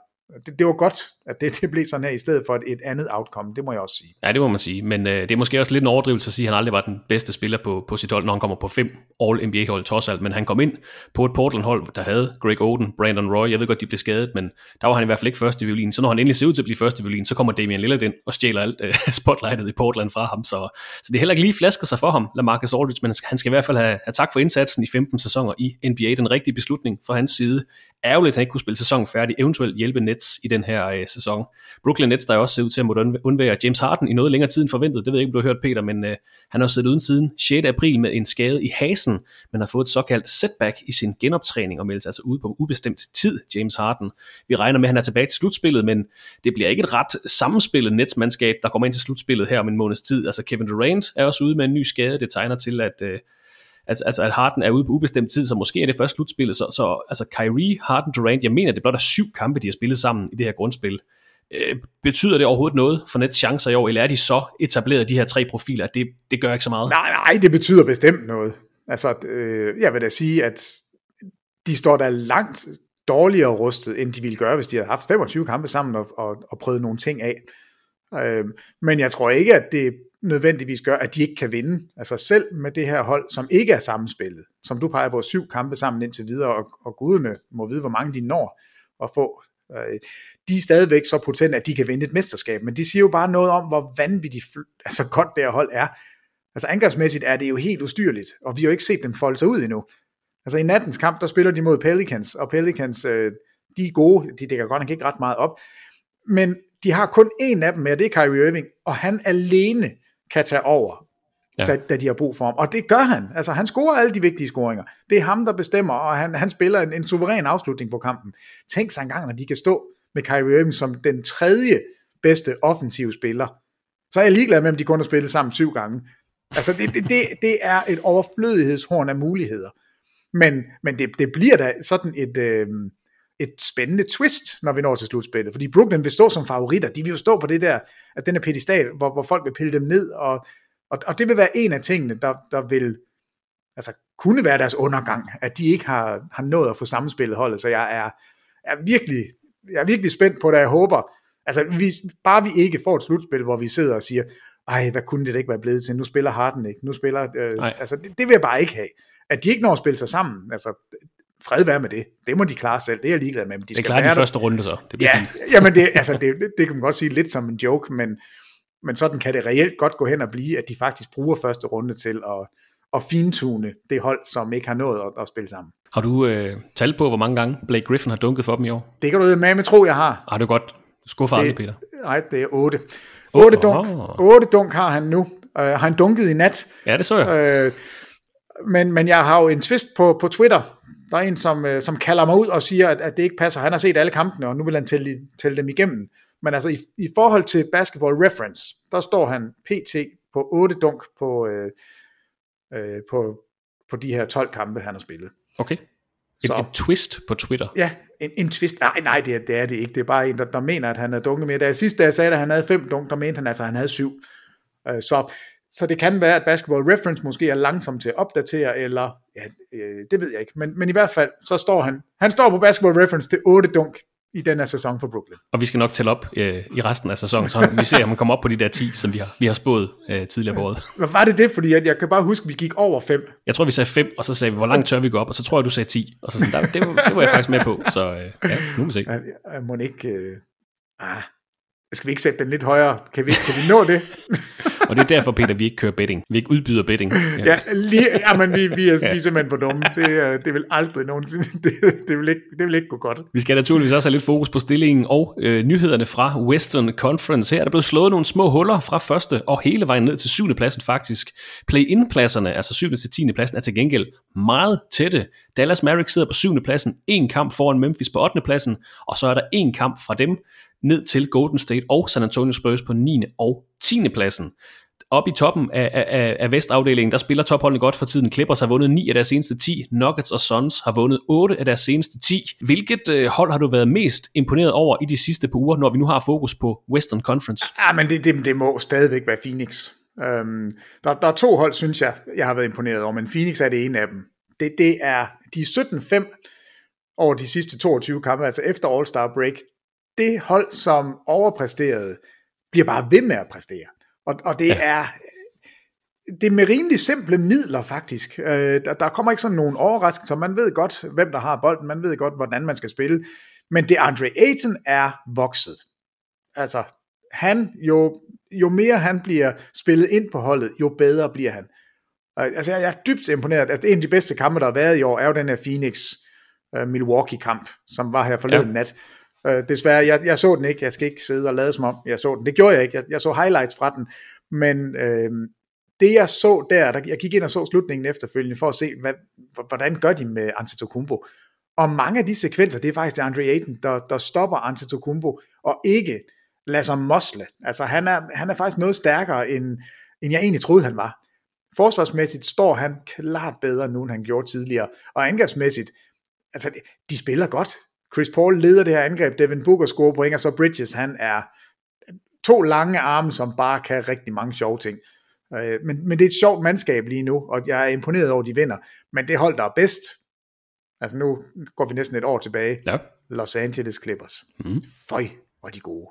det, det var godt, at det, det blev sådan her, i stedet for et, et andet outcome, det må jeg også sige. Ja, det må man sige. Men øh, det er måske også lidt en overdrivelse at sige, at han aldrig var den bedste spiller på, på sit hold, når han kommer på fem All-NBA-hold trods alt. Men han kom ind på et Portland-hold, der havde Greg Oden, Brandon Roy. Jeg ved godt, de blev skadet, men der var han i hvert fald ikke første violin. Så når han endelig ser ud til at blive første violin, så kommer Damian Lillard ind og stjæler alt øh, spotlightet i Portland fra ham. Så, så det er heller ikke lige flasker sig for ham, Lamarcus Aldridge, men han skal i hvert fald have, have tak for indsatsen i 15 sæsoner i NBA. Den rigtige beslutning fra hans side. Ærgerligt, at han ikke kunne spille sæsonen færdig, eventuelt hjælpe Nets i den her øh, sæson. Brooklyn Nets, der også ser ud til at måtte undvære James Harden i noget længere tid end forventet. Det ved jeg ikke, om du har hørt, Peter, men øh, han har siddet uden siden 6. april med en skade i hasen, men har fået et såkaldt setback i sin genoptræning og meldes altså ude på ubestemt tid, James Harden. Vi regner med, at han er tilbage til slutspillet, men det bliver ikke et ret sammenspillet Nets-mandskab, der kommer ind til slutspillet her om en måneds tid. Altså Kevin Durant er også ude med en ny skade. Det tegner til, at øh, altså, altså at Harden er ude på ubestemt tid, så måske er det først slutspillet. Så, så altså Kyrie, Harden, Durant, jeg mener, det er blot der syv kampe, de har spillet sammen i det her grundspil. Øh, betyder det overhovedet noget for Nets chancer i år, eller er de så etableret, de her tre profiler, det, det gør ikke så meget? Nej, nej, det betyder bestemt noget. Altså, øh, jeg vil da sige, at de står der langt dårligere rustet, end de ville gøre, hvis de havde haft 25 kampe sammen og, og, og prøvet nogle ting af. Øh, men jeg tror ikke, at det nødvendigvis gør, at de ikke kan vinde. Altså selv med det her hold, som ikke er sammenspillet, som du peger på, syv kampe sammen indtil videre, og, og gudene må vide, hvor mange de når at få. Øh, de er stadigvæk så potente, at de kan vinde et mesterskab, men de siger jo bare noget om, hvor vanvittigt altså godt det her hold er. Altså angrebsmæssigt er det jo helt ustyrligt, og vi har jo ikke set dem folde sig ud endnu. Altså i nattens kamp, der spiller de mod Pelicans, og Pelicans, øh, de er gode, de dækker godt nok ikke ret meget op, men de har kun en af dem med, og det er Kyrie Irving, og han alene kan tage over, ja. da, da de har brug for ham. Og det gør han. Altså, han scorer alle de vigtige scoringer. Det er ham, der bestemmer, og han, han spiller en, en suveræn afslutning på kampen. Tænk sig engang, når de kan stå med Kyrie Irving som den tredje bedste offensive spiller. Så er jeg ligeglad med, om de kun har spillet sammen syv gange. Altså, det, det, det, det er et overflødighedshorn af muligheder. Men, men det, det bliver da sådan et, øh, et spændende twist, når vi når til slutspillet. Fordi Brooklyn vil stå som favoritter. De vil jo stå på det der, at den er pedestal, hvor, hvor folk vil pille dem ned, og, og, og det vil være en af tingene, der, der vil altså, kunne være deres undergang, at de ikke har, har nået at få sammenspillet holdet. Så jeg er, er virkelig, jeg er virkelig spændt på det, jeg håber, altså vi, bare vi ikke får et slutspil, hvor vi sidder og siger, ej, hvad kunne det ikke være blevet til? Nu spiller Harden ikke. Nu spiller, øh, altså det, det vil jeg bare ikke have. At de ikke når at spille sig sammen, altså fred være med det. Det må de klare selv. Det er jeg ligeglad med. Men de det er klart de første runde så. Det ja, jamen det, altså det, det, kan man godt sige lidt som en joke, men, men sådan kan det reelt godt gå hen og blive, at de faktisk bruger første runde til at, at fintune det hold, som ikke har nået at, at spille sammen. Har du øh, tal på, hvor mange gange Blake Griffin har dunket for dem i år? Det kan du med med tro, jeg har. Ah, det er godt. Skuffer aldrig, Peter. Nej, det er 8. 8 oh, dunk, oh. 8 dunk har han nu. Uh, har han dunket i nat. Ja, det så jeg. Uh, men, men jeg har jo en twist på, på Twitter, der er en, som, øh, som kalder mig ud og siger, at, at det ikke passer. Han har set alle kampene, og nu vil han tælle, tælle dem igennem. Men altså i, i forhold til Basketball Reference, der står han PT på 8 dunk på, øh, øh, på, på de her 12 kampe, han har spillet. Okay. En, så, en twist på Twitter? Ja, en, en twist. Nej, nej det, er, det er det ikke. Det er bare en, der, der mener, at han havde dunket mere. Da jeg sidste dag sagde, at han havde 5 dunk, der mente han altså, at han havde 7. Øh, så så det kan være, at Basketball Reference måske er langsom til at opdatere, eller ja, øh, det ved jeg ikke. Men, men i hvert fald, så står han, han står på Basketball Reference til 8 dunk i den her sæson for Brooklyn. Og vi skal nok tælle op øh, i resten af sæsonen, så vi ser, om han kommer op på de der 10, som vi har, vi har spået øh, tidligere på året. Hvad var det det? Fordi jeg, jeg kan bare huske, at vi gik over 5. Jeg tror, vi sagde 5, og så sagde vi, hvor langt tør vi gå op, og så tror jeg, du sagde 10. Og så sådan, der, det, var, det var jeg faktisk med på, så øh, ja, nu må vi se. Jeg, jeg må ikke... Øh, ah, skal vi ikke sætte den lidt højere? Kan vi, kan vi nå det? Og det er derfor, Peter, vi ikke kører betting. Vi ikke udbyder betting. Ja, ja, lige, ja men vi, vi, er, vi er simpelthen for dumme. Det, det vil aldrig nogensinde, det, det, vil ikke, det vil ikke gå godt. Vi skal naturligvis også have lidt fokus på stillingen og øh, nyhederne fra Western Conference. Her er der blevet slået nogle små huller fra første og hele vejen ned til syvende pladsen faktisk. Play-in-pladserne, altså syvende til tiende pladsen, er til gengæld meget tætte. Dallas Mavericks sidder på syvende pladsen, en kamp foran Memphis på 8. pladsen, og så er der en kamp fra dem ned til Golden State og San Antonio Spurs på 9. og 10. pladsen. Op i toppen af, af, af Vestafdelingen, der spiller topholdene godt for tiden. Clippers har vundet 9 af deres seneste 10. Nuggets og Suns har vundet 8 af deres seneste 10. Hvilket øh, hold har du været mest imponeret over i de sidste par uger, når vi nu har fokus på Western Conference? Ja, men det, det, det må stadigvæk være Phoenix. Øhm, der, der er to hold, synes jeg, jeg har været imponeret over, men Phoenix er det ene af dem. Det, det er de 17-5 over de sidste 22 kampe, altså efter All-Star Break det hold, som overpræsterede, bliver bare ved med at præstere. Og, og det ja. er det er med rimelig simple midler faktisk. Øh, der, der kommer ikke sådan nogen overraskelser. Man ved godt, hvem der har bolden. Man ved godt, hvordan man skal spille. Men det Andre Ayton er vokset. Altså, han jo, jo mere han bliver spillet ind på holdet, jo bedre bliver han. Altså, jeg er dybt imponeret. Altså, en af de bedste kampe, der har været i år, er jo den her Phoenix uh, Milwaukee-kamp, som var her forleden ja. nat. Øh, desværre, jeg, jeg så den ikke. Jeg skal ikke sidde og lade som om, jeg så den. Det gjorde jeg ikke. Jeg, jeg så highlights fra den. Men øh, det jeg så der, der, jeg gik ind og så slutningen efterfølgende, for at se, hvad, hvordan gør de med Antetokounmpo. Og mange af de sekvenser, det er faktisk det Andre Ayton, der, der stopper Antetokounmpo, og ikke lader sig mosle. Altså han er, han er faktisk noget stærkere, end, end jeg egentlig troede, han var. Forsvarsmæssigt står han klart bedre nu, end han gjorde tidligere. Og angrebsmæssigt, altså de spiller godt. Chris Paul leder det her angreb, Devin Booker scorer point, og så Bridges, han er to lange arme, som bare kan rigtig mange sjove ting. Øh, men, men det er et sjovt mandskab lige nu, og jeg er imponeret over, at de vinder. Men det hold, der er bedst, Altså nu går vi næsten et år tilbage. Ja. Los Angeles Clippers. Mm. Føj, hvor de gode.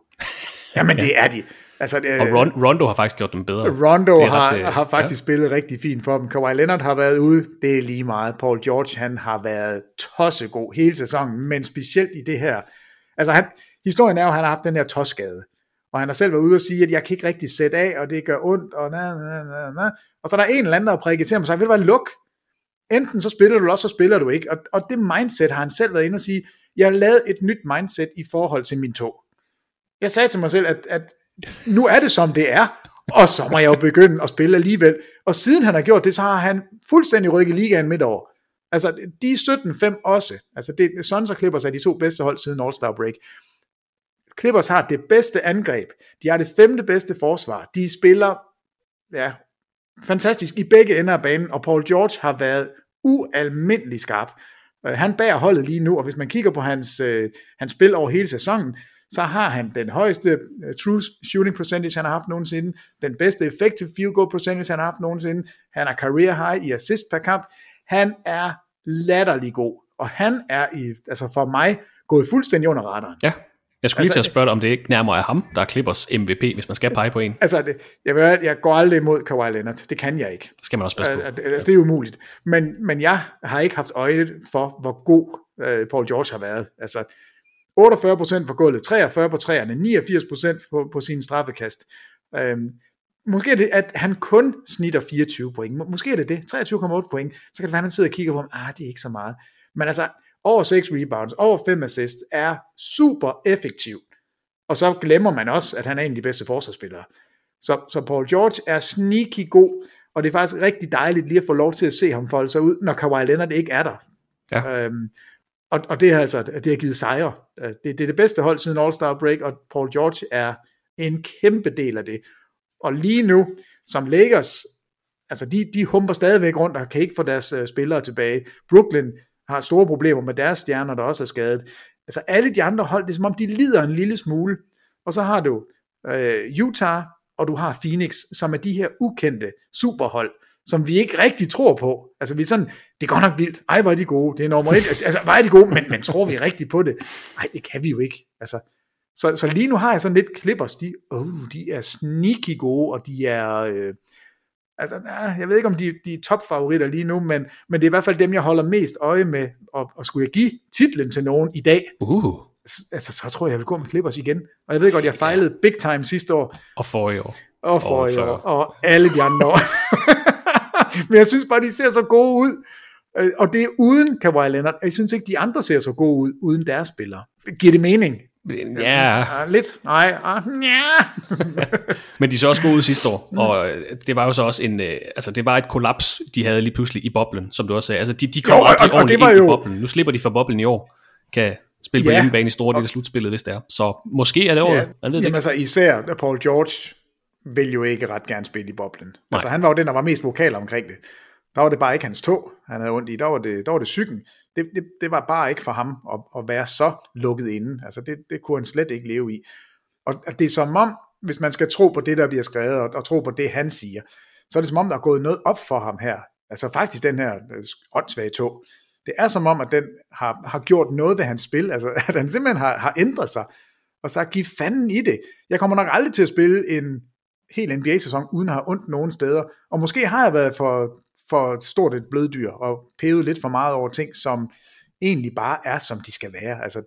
Jamen det er de. Altså, det, Og Ron, Rondo har faktisk gjort dem bedre. Rondo Det er har, ret, øh, har faktisk ja. spillet rigtig fint for dem. Kawhi Leonard har været ude, det er lige meget. Paul George, han har været tossegod hele sæsonen, men specielt i det her. Altså, han, historien er jo, at han har haft den her tosskade. Og han har selv været ude og sige, at jeg kan ikke rigtig sætte af, og det gør ondt, og na, na, na, na. Og så er der en eller anden, der har prikket til ham og sagt, ved du hvad, luk. Enten så spiller du, eller også så spiller du ikke. Og, og det mindset har han selv været inde og sige, jeg har lavet et nyt mindset i forhold til min tog. Jeg sagde til mig selv, at, at nu er det som det er, og så må jeg jo begynde at spille alligevel. Og siden han har gjort det, så har han fuldstændig rykket ligaen midt over. Altså, de er 17-5 også. Altså, det, Suns og Clippers er de to bedste hold siden All-Star Break. Clippers har det bedste angreb. De har det femte bedste forsvar. De spiller ja, fantastisk i begge ender af banen, og Paul George har været ualmindelig skarp. Øh, han bærer holdet lige nu, og hvis man kigger på hans, øh, hans spil over hele sæsonen, så har han den højeste uh, true shooting percentage, han har haft nogensinde, den bedste effective field goal percentage, han har haft nogensinde, han har career high i assist per kamp, han er latterlig god, og han er i, altså for mig gået fuldstændig under radaren. Ja, jeg skulle lige Altså, til at spørge dig, om det ikke nærmere er ham, der er Clippers MVP, hvis man skal pege på en. Altså, det, jeg, ved, jeg går aldrig imod Kawhi Leonard, det kan jeg ikke. Det skal man også passe på. Altså, det, det er umuligt. Men, men jeg har ikke haft øje for, hvor god øh, Paul George har været. Altså, 48% for gulvet, 43 på træerne, 89% på, på sine straffekast. Øhm, måske er det, at han kun snitter 24 point. Må- Måske er det det, 23,8 point. Så kan det være, at han sidder og kigger på ham, ah, det er ikke så meget. Men altså, over 6 rebounds, over 5 assists, er super effektiv. Og så glemmer man også, at han er en af de bedste forsvarsspillere. Så, så Paul George er sneaky god, og det er faktisk rigtig dejligt lige at få lov til at se ham folde sig ud, når Kawhi Leonard ikke er der. Ja. Øhm, og, og det har altså det har givet sejre. Øh, det, det er det bedste hold siden All-Star Break, og Paul George er en kæmpe del af det. Og lige nu, som Lakers, altså de, de humper stadigvæk rundt og kan ikke få deres uh, spillere tilbage. Brooklyn har store problemer med deres stjerner, der også er skadet. Altså alle de andre hold, det er som om, de lider en lille smule. Og så har du øh, Utah, og du har Phoenix, som er de her ukendte superhold, som vi ikke rigtig tror på. Altså vi er sådan, det er godt nok vildt. Ej, hvor er de gode. Det er nummer et. Altså, hvor er de gode, men, men tror vi rigtig på det? Nej, det kan vi jo ikke. Altså, så, så lige nu har jeg sådan lidt Clippers, de, oh, de er sneaky gode, og de er, øh, altså, jeg ved ikke om de, de er topfavoritter lige nu, men, men det er i hvert fald dem, jeg holder mest øje med, og, og skulle jeg give titlen til nogen i dag, Uh, altså, så tror jeg, jeg vil gå med Clippers igen. Og jeg ved godt, jeg fejlede big time sidste år, og for i år. og for Og i før. år, og alle de andre år. Men jeg synes bare, de ser så gode ud. Øh, Og det er uden Kawhi Leonard. Jeg synes ikke, de andre ser så gode ud, uden deres spillere. Giver det mening? Ja, lidt. Nej. Ah, ja. men de så også gode ud sidste år, og øh, det var jo så også en, øh, altså det var et kollaps, de havde lige pludselig i boblen, som du også sagde. Altså de, de kom Jo, og- aldrig og det var jo- i boblen. Nu slipper de for boblen i år, kan spille på Ja. hjemmebane i store del af slutspillet, hvis det er. Så måske er det året, Ja, jeg ved det jamen ikke. altså især Paul George vil jo ikke ret gerne spille i boblen. Altså han var jo den, der var mest vokal omkring det. Der var det bare ikke hans tog, han havde ondt i. Der var det, der var det psyken. Det, det, det var bare ikke for ham at, at være så lukket inde. Altså det, det kunne han slet ikke leve i. Og og det er som om, hvis man skal tro på det, der bliver skrevet, og, og tro på det, han siger, så er det som om, der er gået noget op for ham her. Altså faktisk den her øh, åndssvage tog. Det er som om, at den har, har gjort noget ved hans spil. Altså at han simpelthen har, har ændret sig og sagt, giv fanden i det. Jeg kommer nok aldrig til at spille en hel NBA-sæson, uden at have ondt nogen steder. Og måske har jeg været for, for stort et bløddyr, og pevet lidt for meget over ting, som egentlig bare er, som de skal være. Altså,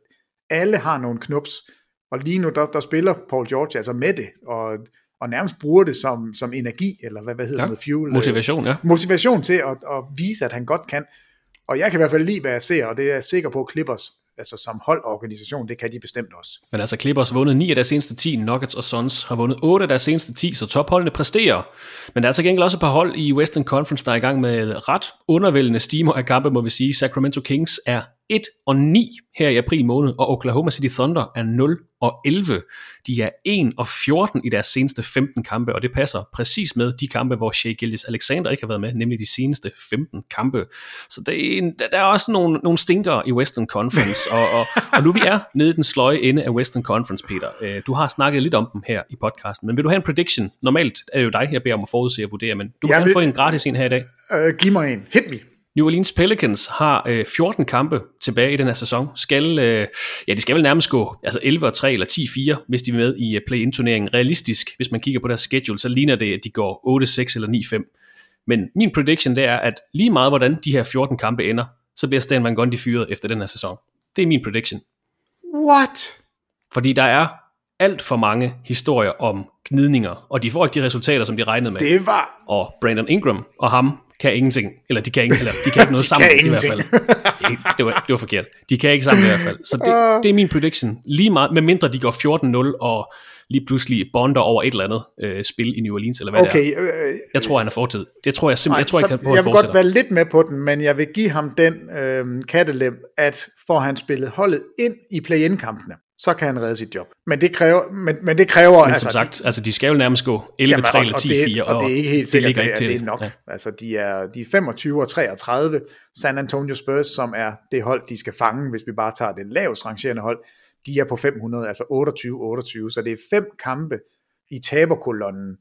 alle har nogle knups, og lige nu, der, der spiller Paul George altså med det, og, og nærmest bruger det som, som energi, eller hvad, hvad hedder Ja, det, fuel? motivation, ja. Motivation til at, at vise, at han godt kan. Og jeg kan i hvert fald lide, hvad jeg ser, og det er jeg sikker på, at Clippers, altså som holdorganisation, det kan de bestemt også. Men altså Clippers har vundet 9 af deres seneste 10, Nuggets og Suns har vundet 8 af deres seneste 10, så topholdene præsterer. Men der er altså gengæld også et par hold i Western Conference, der er i gang med ret undervældende stimer af kampe, må vi sige. Sacramento Kings er 1 og 9 her i april måned, og Oklahoma City Thunder er 0 og 11. De er 1 og 14 i deres seneste 15 kampe, og det passer præcis med de kampe, hvor Shea Gilgis Alexander ikke har været med, nemlig de seneste 15 kampe. Så det er en, der er også nogle, nogle stinker i Western Conference, og, og, og nu vi er nede i den sløje ende af Western Conference, Peter. Øh, Du har snakket lidt om dem her i podcasten, men vil du have en prediction? Normalt er det jo dig, jeg beder om at forudse og vurdere, men du kan vil- få en gratis en her i dag. Uh, giv mig en. Hit me. New Orleans Pelicans har øh, 14 kampe tilbage i den her sæson. Skal, øh, ja, de skal vel nærmest gå altså 11 og 3 eller 10-4, hvis de er med i uh, play-in-turneringen. Realistisk, hvis man kigger på deres schedule, så ligner det, at de går 8-6 eller 9-5. Men min prediction det er, at lige meget hvordan de her 14 kampe ender, så bliver Stan Van Gundy fyret efter den her sæson. Det er min prediction. What? Fordi der er alt for mange historier om gnidninger, og de får ikke de resultater, som de regnede med. Det var... Og Brandon Ingram og ham kan ingenting, eller de kan ikke, eller de kan ikke noget De sammen kan i hvert fald. Det var, det var forkert. De kan ikke sammen i hvert fald. Så det, det er min prediction. Lige meget, med mindre de går 14-0 og lige pludselig bonder over et eller andet øh, spil i New Orleans, eller hvad Okay, det er. øh, Jeg tror, han er fortid. Det tror jeg simpelthen, jeg tror ikke, på, jeg vil godt være lidt med på den, men jeg vil give ham den øh, kattelem, at får han spillet holdet ind i play-in-kampene, så kan han redde sit job. Men det kræver, men, men det kræver Men altså, som sagt, altså, de skal jo nærmest gå 11-3 Jamen, og- eller og det, 10-4, og, det er ikke helt sikkert, ligger ikke til det er nok. Ja. Altså, de er, de er 25 og 33, San Antonio Spurs, som er det hold, de skal fange, hvis vi bare tager det lavest rangerende hold, de er på 500, altså 28-28, så det er fem kampe i taberkolonnen.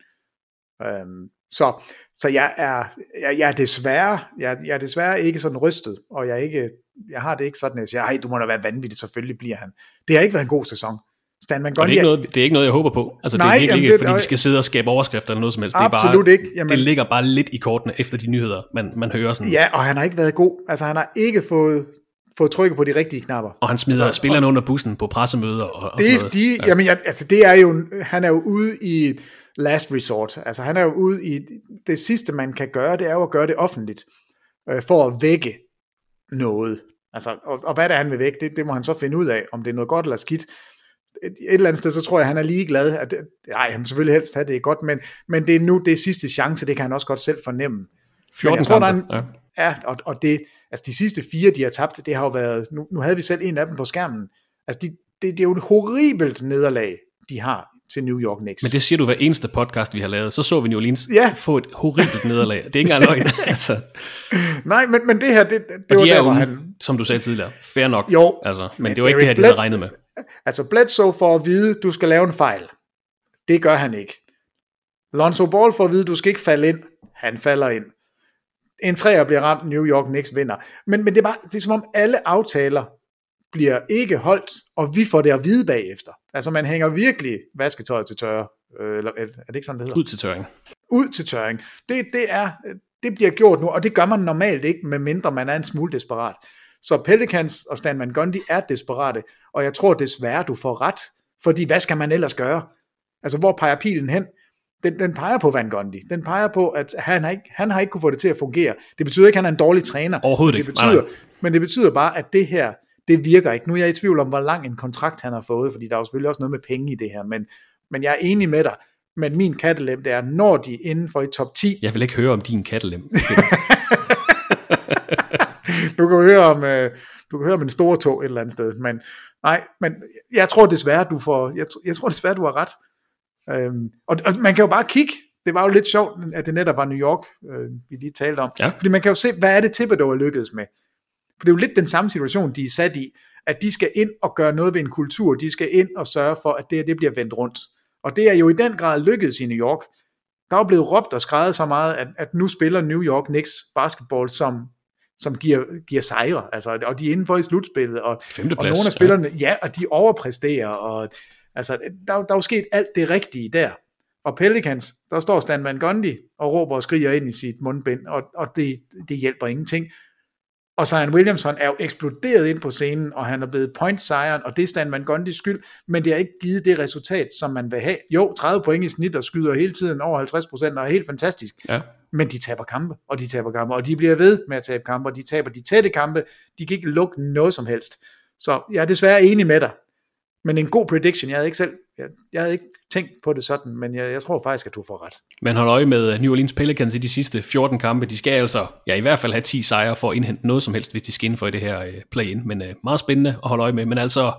Øhm, så, så jeg er, jeg, jeg er desværre, jeg, jeg er desværre ikke sådan rystet, og jeg, er ikke, jeg har det ikke sådan, at jeg siger, ej, du må da være vanvittig, selvfølgelig bliver han. Det har ikke været en god sæson. Stan Van Og det er, Gundy ikke noget, det er ikke noget, jeg håber på. Altså, det Nej, er virkelig jamen, ikke, det- fordi vi skal sidde og skabe overskrifter eller noget som helst. Det er Absolut bare, ikke. Jamen- det ligger bare lidt i kortene efter de nyheder, man, man hører sådan. Ja, og han har ikke været god. Altså, han har ikke fået, fået trykket på de rigtige knapper. Og han smider Altså, spillerne under bussen på pressemøder og, og sådan Det, noget. de, ja. jamen, jeg, altså, det er jo, han er jo ude i last resort. Altså, han er jo ude i, det sidste man kan gøre, det er jo at gøre det offentligt, øh, for at vække noget. Altså, og, og hvad det er, han vil vække, det, det må han så finde ud af, om det er noget godt eller skidt. Et, et eller andet sted, så tror jeg, han er ligeglad. At, nej, han selvfølgelig helst have det er godt, men, men det er nu det er sidste chance, det kan han også godt selv fornemme. 14 Men jeg tror, der er en, ja. og, og det, altså de sidste fire, de har tabt, det har jo været, nu, nu havde vi selv en af dem på skærmen, altså de, det, det er jo et horribelt nederlag, de har til New York Knicks. Men det siger du hver eneste podcast, vi har lavet. Så så vi New Orleans Ja. få et horribelt nederlag. Det er ikke engang løgn. altså, Nej, men, men det her, det, det og var de er der, jo, hvor han... som du sagde tidligere, fair nok. Jo, altså, men, men det var ikke det her, Eric de havde regnet med. Altså Bledsoe for at vide, du skal lave en fejl. Det gør han ikke. Lonzo Ball for at vide, du skal ikke falde ind. Han falder ind. En træer bliver ramt, New York Knicks vinder. Men, men det, er bare, det er som om alle aftaler bliver ikke holdt, og vi får det at vide bagefter. Altså man hænger virkelig vasketøjet til tørre. Øh, Eller, er det ikke sådan, det hedder? Ud til tørring. ud til tørring. Det, det, er, det bliver gjort nu, og det gør man normalt ikke, medmindre man er en smule desperat. Så Pelicans og Stan Van Gundy er desperate, og jeg tror desværre, du får ret, fordi hvad skal man ellers gøre? Altså, hvor peger pilen hen? Den, den peger på Van Gundy. Den peger på, at han har, ikke, han har ikke kunne få det til at fungere. Det betyder ikke, at han er en dårlig træner. Overhovedet det ikke. Betyder, Nej, nej. Men det betyder bare, at det her, det virker ikke. Nu er jeg i tvivl om, hvor lang en kontrakt han har fået, fordi der er jo selvfølgelig også noget med penge i det her, men, men jeg er enig med dig. Men min kattelem, det er, når de er inden for i top 10, Jeg vil ikke høre om din kattelem. du kan høre om, øh, du kan høre om en stor tog et eller andet sted, men nej, men jeg tror desværre, du får, jeg, jeg tror desværre, du har ret. Øhm, og, og, man kan jo bare kigge, det var jo lidt sjovt, at det netop var New York, øh, vi lige talte om, Ja. fordi man kan jo se, hvad er det Thibodeau er lykkedes med? For det er jo lidt den samme situation, de er sat i, at de skal ind og gøre noget ved en kultur, de skal ind og sørge for, at det her det bliver vendt rundt. Og det er jo i den grad lykkedes i New York. Der er jo blevet råbt og skrevet så meget, at, at nu spiller New York Knicks basketball, som, som giver, giver sejre. Altså, og de er indenfor i slutspillet, og, og nogle af spillerne, ja. ja, og de overpræsterer, og altså, der, der er jo sket alt det rigtige der. Og Pelicans, der står Stan Van Gundy og råber og skriger ind i sit mundbind, og, og det, det hjælper ingenting. Og Zion Williamson er jo eksploderet ind på scenen, og han er blevet point sejren, og det er Stan Van Gundys skyld, men det har ikke givet det resultat, som man vil have. Jo, 30 point i snit og skyder hele tiden over 50 procent, og er helt fantastisk. Ja. Men de taber kampe, og de taber kampe, og de bliver ved med at tabe kampe, og de taber de tætte kampe. De kan ikke lukke noget som helst. Så jeg er desværre enig med dig. Men en god prediction, jeg havde ikke selv, jeg, jeg havde ikke tænkt på det sådan, men jeg, jeg tror faktisk, at du får ret. Man holder øje med øh, New Orleans Pelicans i de sidste 14 kampe. De skal altså ja, i hvert fald have 10 sejre for at indhente noget som helst, hvis de skal ind for i det her øh, play-in. Men øh, meget spændende at holde øje med. Men altså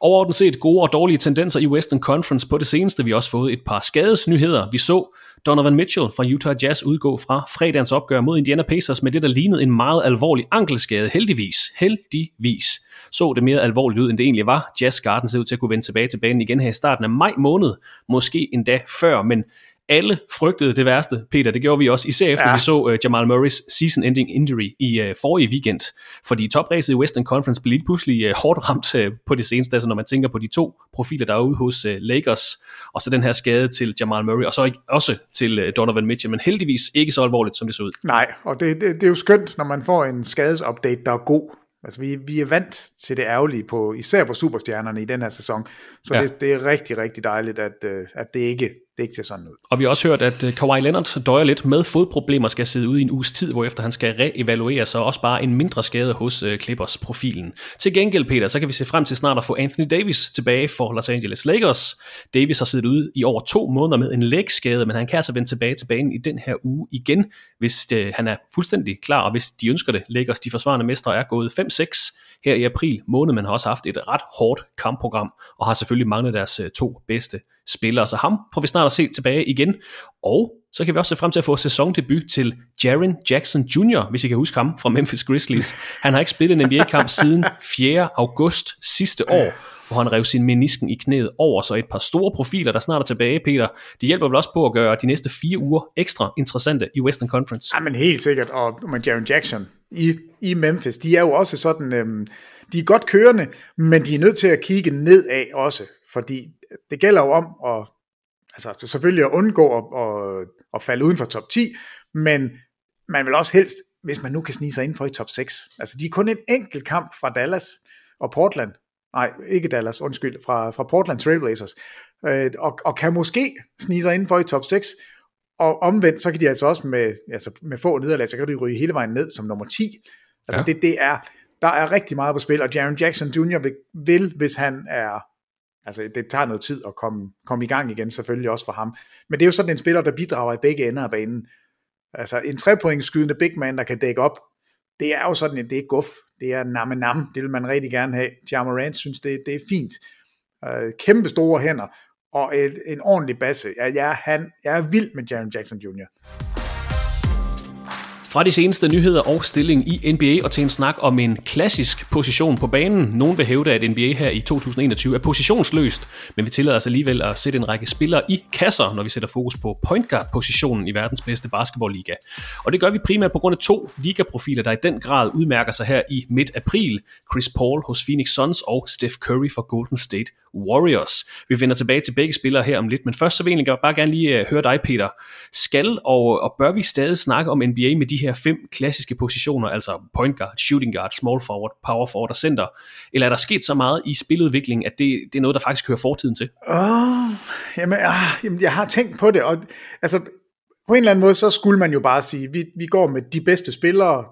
overordnet set gode og dårlige tendenser i Western Conference på det seneste. Vi har også fået et par skadesnyheder. Vi så Donovan Mitchell fra Utah Jazz udgå fra fredagens opgør mod Indiana Pacers med det, der lignede en meget alvorlig ankelskade. Heldigvis, heldigvis så det mere alvorligt ud, end det egentlig var. Jazz Garden ser ud til at kunne vende tilbage til banen igen her i starten af maj måned, måske endda før, men alle frygtede det værste, Peter. Det gjorde vi også, især efter ja. vi så uh, Jamal Murrays season-ending injury i uh, forrige weekend. Fordi topræset i Western Conference blev lige pludselig uh, hårdt ramt uh, på det seneste, altså når man tænker på de to profiler, der er ude hos uh, Lakers, og så den her skade til Jamal Murray, og så ikke, også til uh, Donovan Mitchell, men heldigvis ikke så alvorligt, som det så ud. Nej, og det, det, det er jo skønt, når man får en skadesupdate, der er god. Altså, vi, vi er vant til det ærgerlige, på, især på superstjernerne i den her sæson. Så ja. det, det er rigtig, rigtig dejligt, at, at det ikke det ikke ser sådan ud. Og vi har også hørt, at øh, Kawhi Leonard døjer lidt med fodproblemer, skal sidde ude i en uges tid, hvorefter han skal reevaluere sig, også bare en mindre skade hos øh, Clippers-profilen. Til gengæld, Peter, så kan vi se frem til snart at få Anthony Davis tilbage for Los Angeles Lakers. Davis har siddet ude i over to måneder med en lægskade, men han kan altså vende tilbage til banen i den her uge igen, hvis det, han er fuldstændig klar, og hvis de ønsker det. Lakers, de forsvarende mestre, er gået 5-6 her i april måned, men har også haft et ret hårdt kampprogram, og har selvfølgelig manglet deres to bedste spillere. Så ham får vi snart at se tilbage igen. Og så kan vi også se frem til at få sæsondebut til Jaren Jackson Jr., hvis I kan huske ham fra Memphis Grizzlies. Han har ikke spillet en NBA-kamp siden 4. august sidste år, hvor han rev sin menisken i knæet over, så et par store profiler, der snart er tilbage, Peter, de hjælper vel også på at gøre de næste fire uger ekstra interessante i Western Conference. Ja, men helt sikkert, og med Jaren Jackson, i, i Memphis, de er jo også sådan, øhm, de er godt kørende, men de er nødt til at kigge nedad også, fordi det gælder jo om at, altså selvfølgelig at undgå at, at, at falde uden for top 10, men man vil også helst, hvis man nu kan snige sig ind for i top 6. Altså de er kun en enkelt kamp fra Dallas og Portland, nej, ikke Dallas, undskyld, fra, fra Portland Trailblazers, øh, og, og kan måske snige sig ind for i top 6, og omvendt, så kan de altså også med, altså med få nederlag, så kan de ryge hele vejen ned som nummer 10. Altså ja. det, det er, der er rigtig meget på spil, og Jaron Jackson Jr. Vil, vil, hvis han er, altså det tager noget tid at komme, komme i gang igen, selvfølgelig også for ham. Men det er jo sådan en spiller, der bidrager i begge ender af banen. Altså en trepointskydende big man, der kan dække op, det er jo sådan, at det er guf. Det er namme nam. Det vil man rigtig gerne have. Jamarant synes, det, det er fint. Øh, kæmpe store hænder og et, en ordentlig basse. Jeg, jeg, han, jeg er vild med Jaron Jackson Jr. Fra de seneste nyheder og stilling i NBA og til en snak om en klassisk position på banen. Nogen vil hævde, at NBA her i 2021 er positionsløst, men vi tillader os alligevel at sætte en række spillere i kasser, når vi sætter fokus på point guard positionen i verdens bedste basketballliga. Og det gør vi primært på grund af to ligaprofiler, der i den grad udmærker sig her i midt april. Chris Paul hos Phoenix Suns og Steph Curry for Golden State Warriors. Vi vender tilbage til begge spillere her om lidt, men først så vil jeg bare gerne lige øh, høre dig, Peter. Skal og, og bør vi stadig snakke om NBA med de her fem klassiske positioner, altså point guard, shooting guard, small forward, power forward og center? Eller er der sket så meget i spiludviklingen, at det, det er noget, der faktisk hører fortiden til? Oh, jamen, ah, jamen, jeg har tænkt på det, og altså, på en eller anden måde, så skulle man jo bare sige, vi, vi går med de bedste spillere,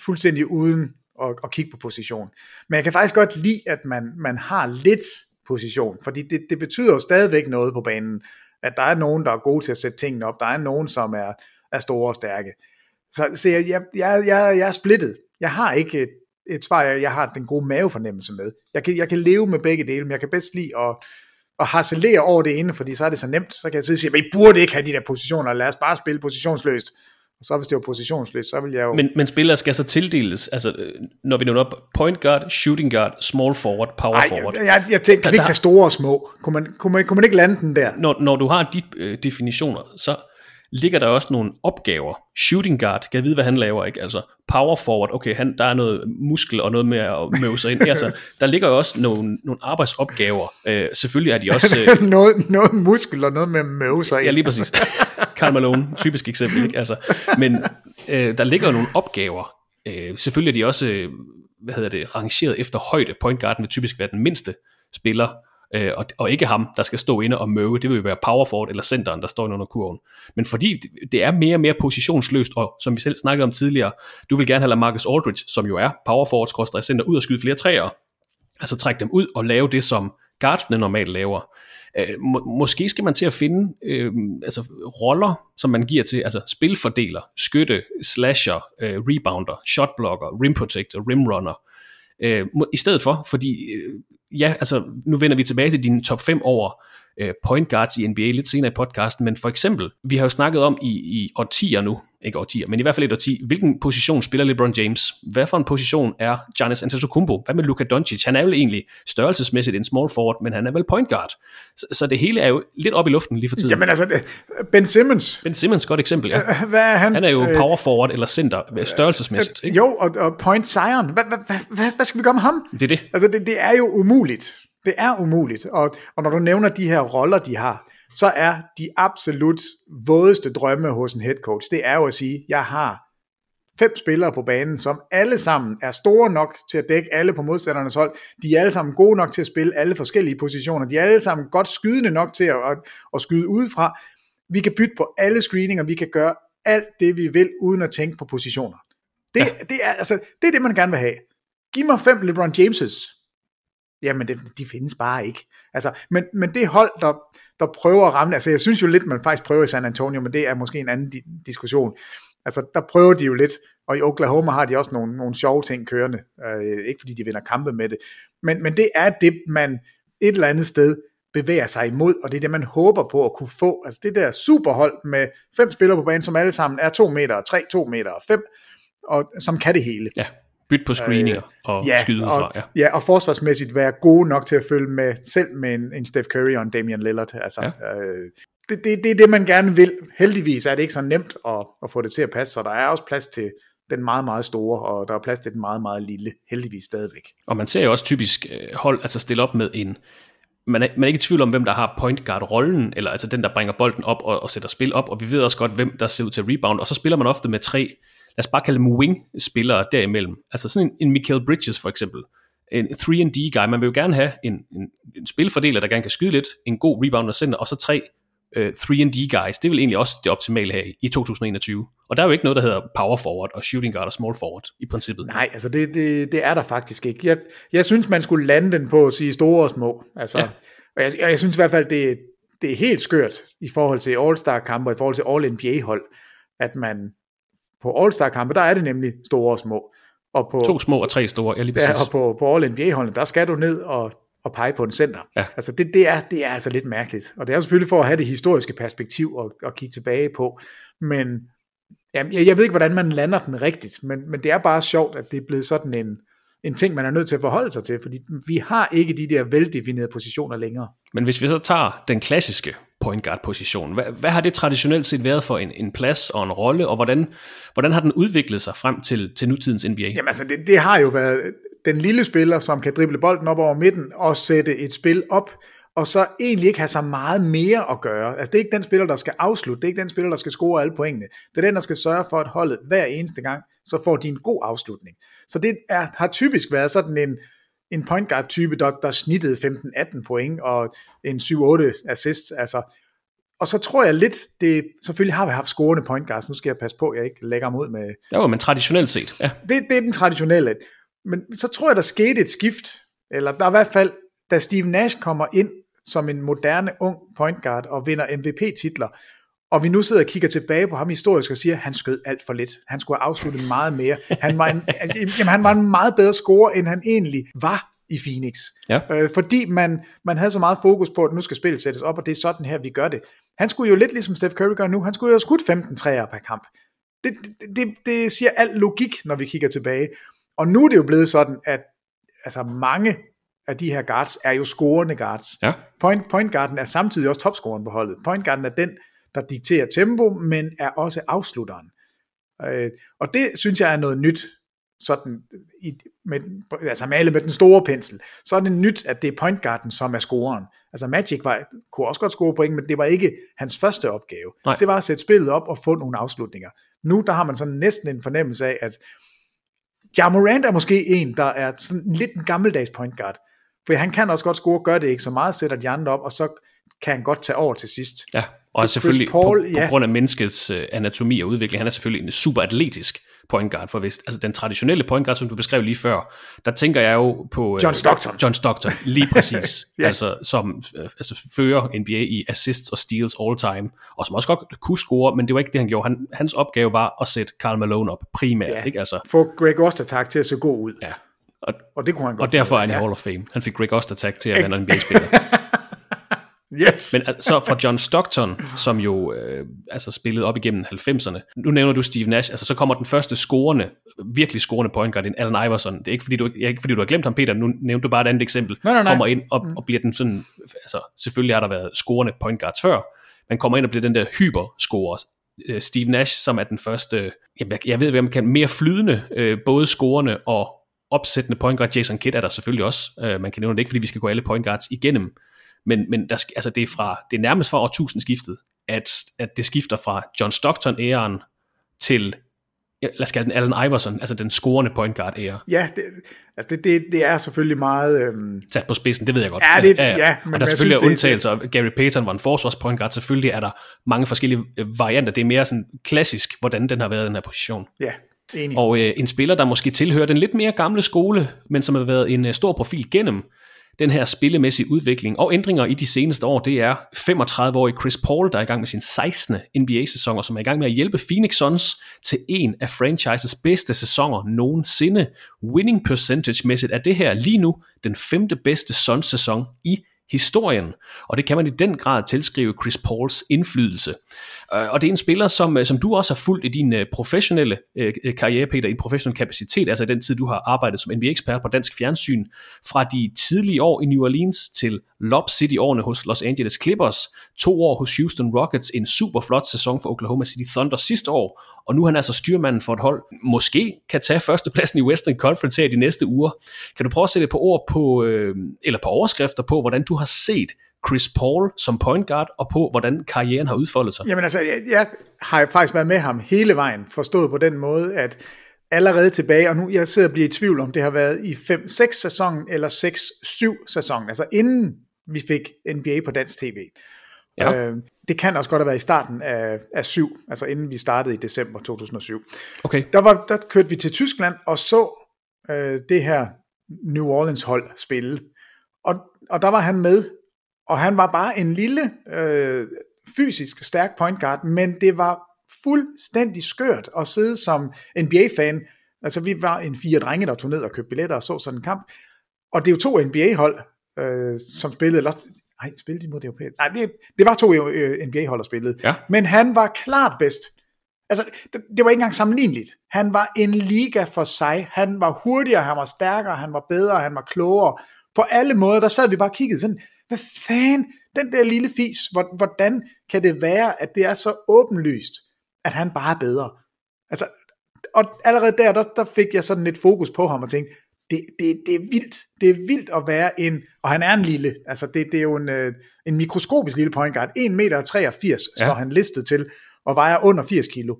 fuldstændig uden at, at kigge på position. Men jeg kan faktisk godt lide, at man, man har lidt position, fordi det, det betyder jo stadigvæk noget på banen, at der er nogen, der er gode til at sætte tingene op, der er nogen, som er, er store og stærke. Så, så jeg, jeg, jeg, jeg, jeg er splittet. Jeg har ikke et, et svar, jeg, jeg har den gode mavefornemmelse med. Jeg kan, jeg kan leve med begge dele, men jeg kan bedst lide at, at harcelere over det ene, fordi så er det så nemt. Så kan jeg sidde og sige, at I burde ikke have de der positioner, lad os bare spille positionsløst. Og så hvis det var positionsløst, så vil jeg jo... Men, men spillere skal så tildeles, altså når vi nu op, point guard, shooting guard, small forward, power Ej, forward. Jeg, jeg, jeg tænker, kan vi ikke tage store og små? Kunne man, kunne man, kunne man ikke lande den der? Når, når du har de øh, definitioner, så ligger der også nogle opgaver. Shooting guard, kan jeg vide, hvad han laver, ikke? Altså power forward, okay, han, der er noget muskel og noget med at møve sig ind. altså, der ligger jo også nogle, nogle arbejdsopgaver. Øh, selvfølgelig er de også... Øh, noget, noget muskel og noget med at møve sig ind. Ja, lige præcis. Karl Malone, typisk eksempel, ikke? Altså, men øh, der ligger jo nogle opgaver. Øh, selvfølgelig er de også, øh, hvad hedder det, rangeret efter højde. Point guarden vil typisk være den mindste spiller, øh, og, og ikke ham, der skal stå inde og møve, det vil være power forward eller centeren, der står under kurven. Men fordi det er mere og mere positionsløst, og som vi selv snakkede om tidligere, du vil gerne have Marcus Aldridge, som jo er power forward center, ud og skyde flere træer, altså trække dem ud og lave det, som guardsene normalt laver. Øh, må, måske skal man til at finde øh, altså, roller, som man giver til altså spilfordeler, skytte, slasher, øh, rebounder, shotblocker, rim protector, rim runner, øh, i stedet for, fordi øh, ja, altså nu vender vi tilbage til dine top 5 over øh, point guards i NBA lidt senere i podcasten, men for eksempel, vi har jo snakket om i, i årtier nu, ikke årtier, men i hvert fald et årti, hvilken position spiller LeBron James? Hvad for en position er Giannis Antetokounmpo? Hvad med Luka Doncic? Han er jo egentlig størrelsesmæssigt en small forward, men han er vel point guard. Så, så det hele er jo lidt op i luften lige for tiden. Jamen altså, Ben Simmons. Ben Simmons, godt eksempel, ja. Hvad er han? Han er jo power forward eller center størrelsesmæssigt. Ikke? Jo, og, og point Zion. Hvad, hvad, hvad, hvad skal vi gøre med ham? Det er det. Altså, det, det er jo umuligt. Det er umuligt. Og, og når du nævner de her roller, de har, så er de absolut vådeste drømme hos en head coach, det er jo at sige, jeg har fem spillere på banen, som alle sammen er store nok til at dække alle på modstandernes hold. De er alle sammen gode nok til at spille alle forskellige positioner. De er alle sammen godt skydende nok til at, at, at skyde udefra. Vi kan bytte på alle screeninger, vi kan gøre alt det, vi vil, uden at tænke på positioner. Det, ja. det, er, altså, det er det, man gerne vil have. Giv mig fem LeBron Jameses. Jamen, det, de findes bare ikke. Altså, men, men det hold, der, der prøver at ramme, altså jeg synes jo lidt, man faktisk prøver i San Antonio, men det er måske en anden di- diskussion. Altså, der prøver de jo lidt, og i Oklahoma har de også nogle, nogle sjove ting kørende. Øh, ikke fordi de vinder kampe med det, men, men det er det, man et eller andet sted bevæger sig imod, og det er det, man håber på at kunne få. Altså det der superhold med fem spillere på banen, som alle sammen er 2 meter, 3, 2 meter og 5, og som kan det hele. Ja, bytte på screeninger øh, og ja, skyde og, fra. Ja. ja, og forsvarsmæssigt være gode nok til at følge med, selv med en, en Steph Curry og en Damian Lillard. Altså, ja. øh, det, det, det er det, man gerne vil. Heldigvis er det ikke så nemt at, at få det til at passe, så der er også plads til den meget, meget store, og der er plads til den meget, meget lille, heldigvis stadigvæk. Og man ser jo også typisk hold altså stille op med en man er, man er ikke i tvivl om, hvem der har point guard rollen, eller altså den, der bringer bolden op og, og sætter spil op, og vi ved også godt, hvem der ser ud til rebound, og så spiller man ofte med tre, lad os bare kalde dem wing-spillere derimellem. Altså sådan en, en Michael Bridges for eksempel, en 3D-guy, man vil jo gerne have en, en, en spilfordeler, der gerne kan skyde lidt, en god rebounder center, og så tre uh, 3D-guys. Det er vel egentlig også det optimale her i 2021. Og der er jo ikke noget, der hedder power forward og shooting guard og small forward i princippet. Nej, altså det, det, det er der faktisk ikke. Jeg, jeg synes, man skulle lande den på at sige store og små. Altså, ja. Og jeg, jeg synes i hvert fald, det, det er helt skørt i forhold til All-Star-kampe og i forhold til All-NBA-hold, at man på All-Star-kampe, der er det nemlig store og små. Og på, to små og tre store, ja lige præcis. Ja, og på, på All-NBA-holdene, der skal du ned og, og pege på en center. Ja. Altså det, det, er, det er altså lidt mærkeligt. Og det er selvfølgelig for at have det historiske perspektiv og, og kigge tilbage på. Men jamen, jeg, jeg ved ikke, hvordan man lander den rigtigt, men, men det er bare sjovt, at det er blevet sådan en, en ting, man er nødt til at forholde sig til, fordi vi har ikke de der veldefinerede positioner længere. Men hvis vi så tager den klassiske point guard position, hvad, hvad har det traditionelt set været for en, en plads og en rolle, og hvordan, hvordan har den udviklet sig frem til, til nutidens NBA? Jamen altså, det, det har jo været den lille spiller, som kan drible bolden op over midten og sætte et spil op, og så egentlig ikke have så meget mere at gøre. Altså det er ikke den spiller, der skal afslutte, det er ikke den spiller, der skal score alle pointene. Det er den, der skal sørge for, at holdet hver eneste gang, så får de en god afslutning. Så det er, har typisk været sådan en, en point guard type, der, der snittede 15-18 point og en 7-8 assist. Altså, og så tror jeg lidt, det, selvfølgelig har vi haft scorende point guards, nu skal jeg passe på, at jeg ikke lægger ud med... Jo, men traditionelt set, ja. Det, det er den traditionelle. Men så tror jeg, der skete et skift, eller der er i hvert fald, da Steve Nash kommer ind som en moderne ung point guard og vinder MVP-titler, og vi nu sidder og kigger tilbage på ham historisk og siger, at han skød alt for lidt. Han skulle have afsluttet meget mere. Han var en, jamen, han var en meget bedre scorer, end han egentlig var i Phoenix. Ja. Øh, fordi man, man havde så meget fokus på, at nu skal spillet sættes op, og det er sådan her, vi gør det. Han skulle jo lidt ligesom Steph Curry gør nu, han skulle jo have skudt 15 træer per kamp. Det, det, det, det siger al logik, når vi kigger tilbage. Og nu er det jo blevet sådan, at altså mange af de her guards er jo scorende guards. Ja. Point, point guarden er samtidig også topscoren på holdet. Point guarden er den, der dikterer tempo, men er også afslutteren. Øh, og det synes jeg er noget nyt, sådan i, med, altså malet med den store pensel, så er det nyt, at det er point guarden, som er scoren. Altså Magic var, kunne også godt score point, men det var ikke hans første opgave. Nej. Det var at sætte spillet op og få nogle afslutninger. Nu der har man sådan næsten en fornemmelse af, at Ja Morant er måske en, der er sådan lidt en gammeldags point guard. For han kan også godt score, gør det ikke så meget, sætter de andre op, og så kan han godt tage over til sidst. Ja, og selvfølgelig Paul, på, på ja. grund af menneskets uh, anatomi og udvikling, han er selvfølgelig en super atletisk point guard, for hvis, altså den traditionelle point guard, som du beskrev lige før, der tænker jeg jo på... John Stockton. John Stockton, lige præcis. Ja. Altså, som uh, altså, fører NBA i assists og steals all time, og som også godt kunne score, men det var ikke det, han gjorde. Han, hans opgave var at sætte Karl Malone op, primært, Ja. ikke? Altså, Få Greg Ostertag til at se god ud. ja. Og, Og det kunne han godt og derfor er han i ja. Hall of Fame. Han fik Greg Ostertag til at være en NBA-spiller. Yes. Men så fra John Stockton, som jo øh, altså spillede op igennem 90'erne. Nu nævner du Steve Nash, altså så kommer den første scorende, virkelig scorende point guard, en Allen Iverson. Det er ikke fordi, du, ikke fordi du har glemt ham, Peter, nu nævnte du bare et andet eksempel. Nej, nej, nej. Kommer ind og, og bliver den sådan, altså selvfølgelig har der været scorende point guards før, men kommer ind og bliver den der hyper-scorer. Øh, Steve Nash, som er den første, jamen, jeg, jeg ved, hvad man kan, mere flydende, øh, både scorende og opsættende point guard. Jason Kidd er der selvfølgelig også. Øh, man kan nævne det ikke, fordi vi skal gå alle point guards igennem. Men, men der, altså det, er fra, det er nærmest fra årtusindskiftet, at, at det skifter fra John Stockton-æren til, lad os kalde den Allen Iverson, altså den scorende point guard ære. Ja, det, altså det, det, det er selvfølgelig meget... Øhm... Sat på spidsen, det ved jeg godt. Ja, det, ja, ja. ja men og der selvfølgelig synes, er undtagelser. Det... Gary Payton var en forsvars point guard. Selvfølgelig er der mange forskellige øh, varianter. Det er mere sådan klassisk, hvordan den har været i den her position. Ja, Enig. Og øh, en spiller, der måske tilhører den lidt mere gamle skole, men som har været en øh, stor profil gennem den her spillemæssige udvikling og ændringer i de seneste år, det er 35-årig Chris Paul, der er i gang med sin 16. NBA-sæson, og som er i gang med at hjælpe Phoenix Suns til en af franchises bedste sæsoner nogensinde. Winning percentage-mæssigt er det her lige nu den femte bedste Suns-sæson i historien, og det kan man i den grad tilskrive Chris Pauls indflydelse. Øh, og det er en spiller, som, øh, som du også har fulgt i din øh, professionelle karriere, Peter, i en professionel kapacitet, altså i den tid, du har arbejdet som NBA-ekspert på dansk fjernsyn, fra de tidlige år i New Orleans til Lob City-årene hos Los Angeles Clippers, to år hos Houston Rockets, en super flot sæson for Oklahoma City Thunder sidste år, og nu er han altså styrmanden for et hold, måske kan tage førstepladsen i Western Conference her de næste uger. Kan du prøve at sætte på ord på, eller på overskrifter på, hvordan du har set Chris Paul som point guard, og på hvordan karrieren har udfoldet sig? Jamen altså, jeg, jeg har faktisk været med ham hele vejen, forstået på den måde, at allerede tilbage, og nu jeg sidder og bliver i tvivl om, det har været i 5-6 sæsonen eller 6-7 sæsonen, altså inden vi fik NBA på dansk tv. Ja. Øh, det kan også godt have været i starten af, af 7, altså inden vi startede i december 2007. Okay. Der, var, der kørte vi til Tyskland og så øh, det her New Orleans hold spille. Og, og der var han med og han var bare en lille, øh, fysisk stærk point guard, men det var fuldstændig skørt at sidde som NBA-fan. Altså vi var en fire drenge, der tog ned og købte billetter og så sådan en kamp. Og det er jo to NBA-hold, øh, som spillede, eller, nej, spillede de mod det europæiske? Nej, det, det var to øh, NBA-hold, der spillede. Ja. Men han var klart bedst. Altså, det, det var ikke engang sammenligneligt. Han var en liga for sig. Han var hurtigere, han var stærkere, han var bedre, han var klogere. På alle måder, der sad vi bare og kiggede sådan, hvad fanden, den der lille fis, hvordan kan det være, at det er så åbenlyst, at han bare er bedre? Altså, og allerede der, der, der fik jeg sådan lidt fokus på ham og tænkte, det, det, det er vildt. Det er vildt at være en, og han er en lille, altså det, det er jo en, øh, en mikroskopisk lille point guard. 1 meter 83 ja. står han listet til, og vejer under 80 kilo.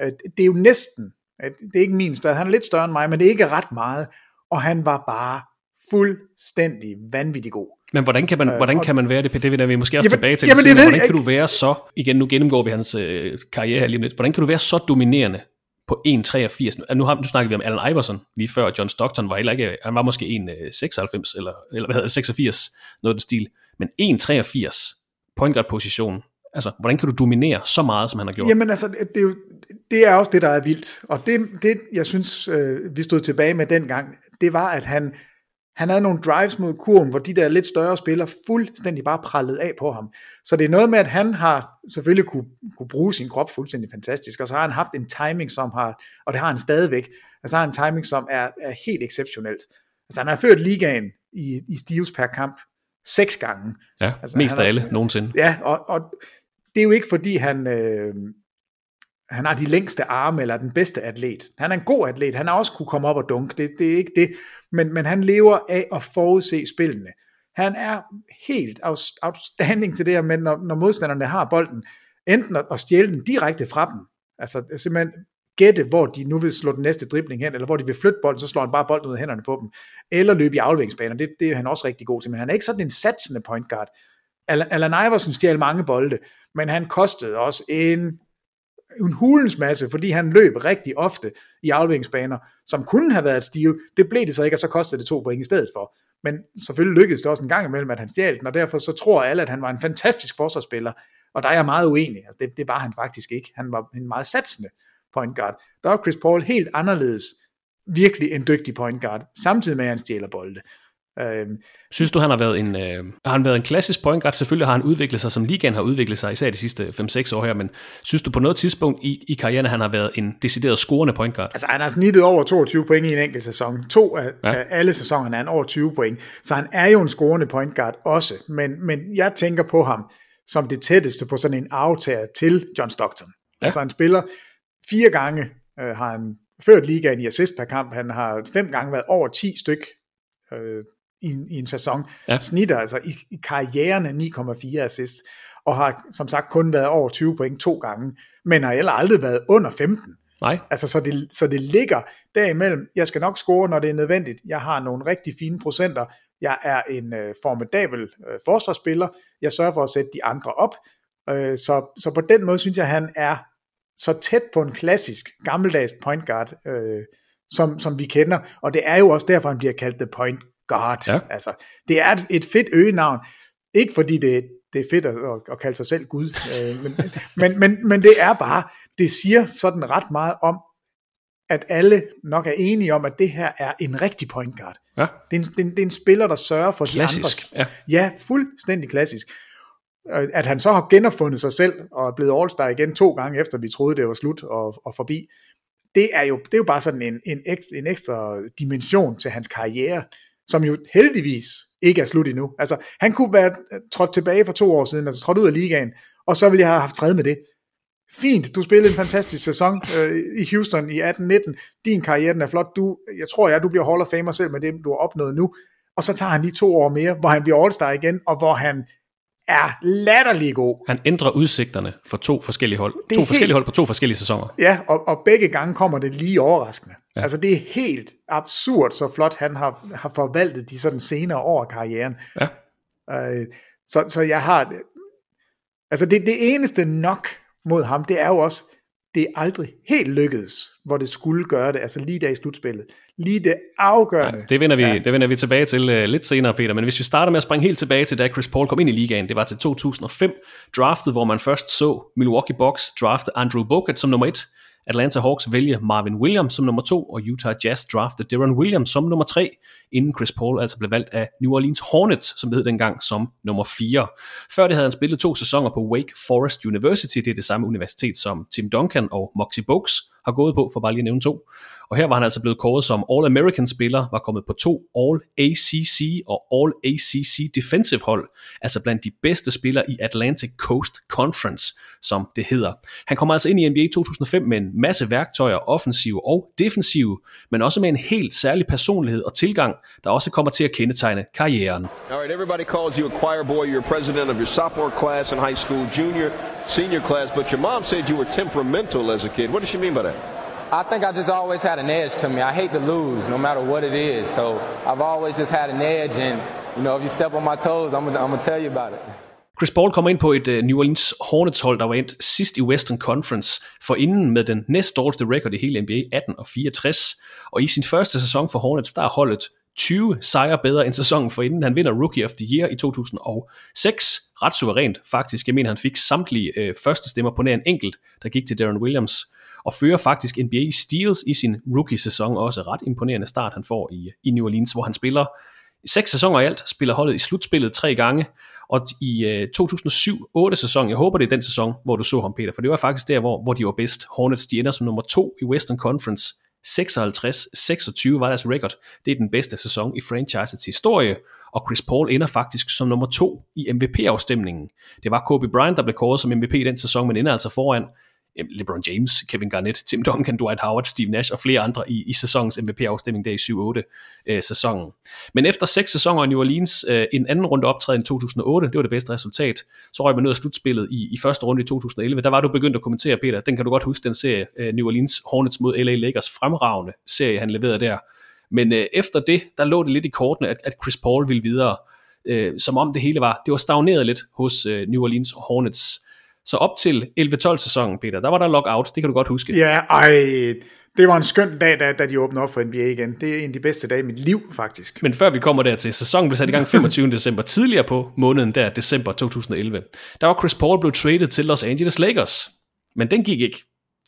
Øh, det er jo næsten, øh, det er ikke min større, han er lidt større end mig, men det er ikke ret meget, og han var bare fuldstændig vanvittig god. Men hvordan kan man, øh, hvordan kan man være det? Det vil vi måske også jamen, tilbage til. Jamen, det hvordan kan du være så, igen nu gennemgår vi hans øh, karriere lige lidt, hvordan kan du være så dominerende på 1,83? Nu, har, nu snakker vi om Allen Iverson lige før, John Stockton var heller ikke, han var måske 1,96 eller, eller hvad hedder det, 86, noget af det stil. Men 1,83 point guard position, altså hvordan kan du dominere så meget, som han har gjort? Jamen altså, det er jo, det er også det, der er vildt. Og det, det jeg synes, øh, vi stod tilbage med dengang, det var, at han, han havde nogle drives mod kurven, hvor de der lidt større spillere fuldstændig bare prallede af på ham. Så det er noget med, at han har selvfølgelig kunne, kunne bruge sin krop fuldstændig fantastisk, og så har han haft en timing, som har, og det har han stadigvæk, altså har en timing, som er, er helt exceptionelt. Altså han har ført ligaen i, i steals per kamp seks gange. Ja, altså, mest af alle nogensinde. Ja, og, og det er jo ikke fordi han, øh, han har de længste arme, eller den bedste atlet. Han er en god atlet, han har også kunne komme op og dunke, det, det er ikke det, men, men han lever af at forudse spillene. Han er helt outstanding til det her, men når, når modstanderne har bolden, enten at, at stjæle den direkte fra dem, altså simpelthen gætte, hvor de nu vil slå den næste dribling hen, eller hvor de vil flytte bolden, så slår han bare bolden ud af hænderne på dem, eller løbe i afleveringsbaner, det, det er han også rigtig god til, men han er ikke sådan en satsende point guard. Allan Iversen stjal mange bolde, men han kostede også en en hulens masse, fordi han løb rigtig ofte i afleveringsbaner, som kunne have været et stil. Det blev det så ikke, og så kostede det to point i stedet for. Men selvfølgelig lykkedes det også en gang imellem, at han stjal den, og derfor så tror alle, at han var en fantastisk forsvarsspiller, og der er jeg meget uenig. Altså det, det var han faktisk ikke. Han var en meget satsende point guard. Der var Chris Paul helt anderledes, virkelig en dygtig point guard, samtidig med at han stjæler bolde. Øh, Synes du, han har været en, øh, har han været en klassisk point guard? Selvfølgelig har han udviklet sig, som ligaen har udviklet sig, især de sidste 5-6 år her, men synes du på noget tidspunkt i, i karrieren, at han har været en decideret scorende point guard? Altså, han har snittet over 22 point i en enkelt sæson. To af, ja. af alle sæsonerne er han over 20 point. Så han er jo en scorende point guard også. Men, men jeg tænker på ham som det tætteste på sådan en aftager til John Stockton. Ja. Altså, han spiller fire gange, øh, har han ført ligaen i assist per kamp. Han har fem gange været over 10 styk øh, i, en, i en sæson. Ja. Snitter altså i, i karrieren 9,4 assists, og har som sagt kun været over 20 point to gange, men har heller aldrig været under 15. Nej. Altså, så det, så det ligger derimellem. Jeg skal nok score, når det er nødvendigt. Jeg har nogle rigtig fine procenter. Jeg er en øh, formidabel øh, forsvarsspiller. Jeg sørger for at sætte de andre op. Øh, så, så på den måde synes jeg, han er så tæt på en klassisk gammeldags point guard, øh, som, som vi kender. Og det er jo også derfor, han bliver kaldt the point guard. Ja. Altså, det er et, et fedt øgenavn. Ikke fordi det, det er fedt at, at kalde sig selv Gud, øh, men, men, men, men det er bare, det siger sådan ret meget om, at alle nok er enige om, at det her er en rigtig point guard. Ja. Det, er en, det, er en, det er en spiller, der sørger for klassisk, de andre. Ja. ja, fuldstændig klassisk. At han så har genopfundet sig selv og er blevet All-Star igen to gange efter vi troede det var slut og, og forbi, det er jo, det er jo bare sådan en, en, ekstra, en ekstra dimension til hans karriere, som jo heldigvis ikke er slut endnu. Altså, han kunne være øh, trådt tilbage for to år siden, altså trådt ud af ligaen, og så ville jeg have haft fred med det. Fint, du spillede en fantastisk sæson øh, i Houston i 18-19. Din karriere den er flot. Du, jeg tror, ja, du bliver Hall of Famer selv med det, du har opnået nu. Og så tager han lige to år mere, hvor han bliver All-Star igen, og hvor han er latterlig god. Han ændrer udsigterne for to forskellige hold. To helt... forskellige hold på to forskellige sæsoner. Ja, og, og begge gange kommer det lige overraskende. Ja. Altså det er helt absurd, så flot han har, har forvaltet de sådan senere år af karrieren. Ja. Øh, så, så jeg har... Altså det, det eneste nok mod ham, det er jo også, det er aldrig helt lykkedes, hvor det skulle gøre det, altså lige der i slutspillet. Lige det afgørende. Ja, det, vender vi, ja. det vender vi tilbage til uh, lidt senere, Peter. Men hvis vi starter med at springe helt tilbage til, da Chris Paul kom ind i ligaen, det var til 2005 draftet, hvor man først så Milwaukee Bucks drafte Andrew Bogut som nummer et, Atlanta Hawks vælge Marvin Williams som nummer to, og Utah Jazz draftede Deron Williams som nummer tre, inden Chris Paul altså blev valgt af New Orleans Hornets, som det hed dengang, som nummer 4. Før det havde han spillet to sæsoner på Wake Forest University, det er det samme universitet som Tim Duncan og Moxie Bogues har gået på, for bare lige at nævne to. Og her var han altså blevet kåret som All-American spiller, var kommet på to All-ACC og All-ACC Defensive hold, altså blandt de bedste spillere i Atlantic Coast Conference, som det hedder. Han kommer altså ind i NBA 2005 med en masse værktøjer, offensive og defensive, men også med en helt særlig personlighed og tilgang, der også kommer til at kendetegne karrieren. All right, everybody calls you a choir boy. You're president of your sophomore class in high school, junior, senior class, but your mom said you were temperamental as a kid. What does she mean by that? I think I just always had an edge to me. I hate to lose, no matter what it is. So I've always just had an edge, and you know, if you step on my toes, I'm gonna, I'm gonna tell you about it. Chris Paul kommer ind på et uh, New Orleans Hornets hold, der var endt sidst i Western Conference, for inden med den næst dårligste record i hele NBA, 18 og 64. Og i sin første sæson for Hornets, der er holdet 20 sejre bedre end sæsonen for inden. Han vinder Rookie of the Year i 2006. Ret suverænt faktisk. Jeg mener, han fik samtlige øh, første stemmer på nær en enkelt, der gik til Darren Williams og fører faktisk NBA steals i sin rookie-sæson, også ret imponerende start, han får i, i New Orleans, hvor han spiller seks sæsoner i alt, spiller holdet i slutspillet tre gange, og i øh, 2007-8 sæson, jeg håber det er den sæson, hvor du så ham, Peter, for det var faktisk der, hvor, hvor de var bedst. Hornets, de ender som nummer to i Western Conference, 56-26 var deres record. Det er den bedste sæson i franchisets historie, og Chris Paul ender faktisk som nummer to i MVP-afstemningen. Det var Kobe Bryant, der blev kåret som MVP i den sæson, men ender altså foran LeBron James, Kevin Garnett, Tim Duncan, Dwight Howard, Steve Nash og flere andre i, i sæsonens MVP-afstemning der i 7-8 øh, sæsonen. Men efter seks sæsoner i New Orleans, øh, en anden runde optræden i 2008, det var det bedste resultat, så røg man ned af slutspillet i, i første runde i 2011. Der var du begyndt at kommentere, Peter, den kan du godt huske, den serie øh, New Orleans Hornets mod LA Lakers fremragende serie, han leverede der. Men øh, efter det, der lå det lidt i kortene, at, at Chris Paul ville videre, øh, som om det hele var, det var stagneret lidt hos øh, New Orleans Hornets. Så op til 11-12 sæsonen, Peter, der var der lockout, det kan du godt huske. Ja, ej, det var en skøn dag, da, da de åbnede op for NBA igen. Det er en af de bedste dage i mit liv, faktisk. Men før vi kommer der til, sæsonen blev sat i gang 25. december, tidligere på måneden der, december 2011, der var Chris Paul blevet traded til Los Angeles Lakers. Men den gik ikke.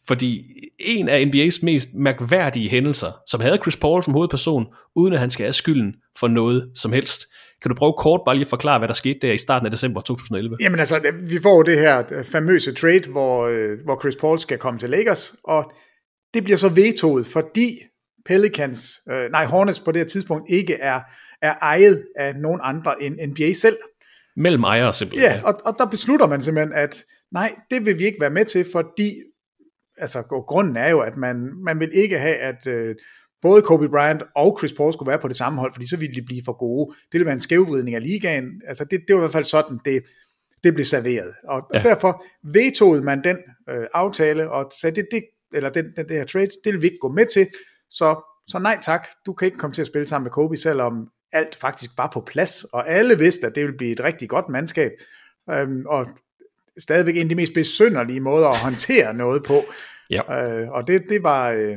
Fordi en af NBA's mest mærkværdige hændelser, som havde Chris Paul som hovedperson, uden at han skal have skylden for noget som helst. Kan du prøve kort bare lige at forklare, hvad der skete der i starten af december 2011? Jamen altså, vi får det her famøse trade, hvor, øh, hvor Chris Paul skal komme til Lakers, og det bliver så vetoet, fordi Pelicans, øh, nej Hornets på det her tidspunkt ikke er, er ejet af nogen andre end NBA selv. Mellem ejere simpelthen. Ja, og, og der beslutter man simpelthen, at nej, det vil vi ikke være med til, fordi altså grunden er jo, at man, man vil ikke have, at øh, både Kobe Bryant og Chris Paul skulle være på det samme hold, fordi så ville de blive for gode. Det ville være en skævvridning af ligaen. Altså det, det var i hvert fald sådan, det, det blev serveret. Og, ja. og derfor vetoede man den øh, aftale, og sagde, det, det, eller den, den, det her trade, det vil vi ikke gå med til, så, så nej tak, du kan ikke komme til at spille sammen med Kobe, selvom alt faktisk var på plads, og alle vidste, at det ville blive et rigtig godt mandskab, øhm, og stadigvæk en af de mest besynderlige måder at håndtere noget på. Ja. Øh, og det, det var øh,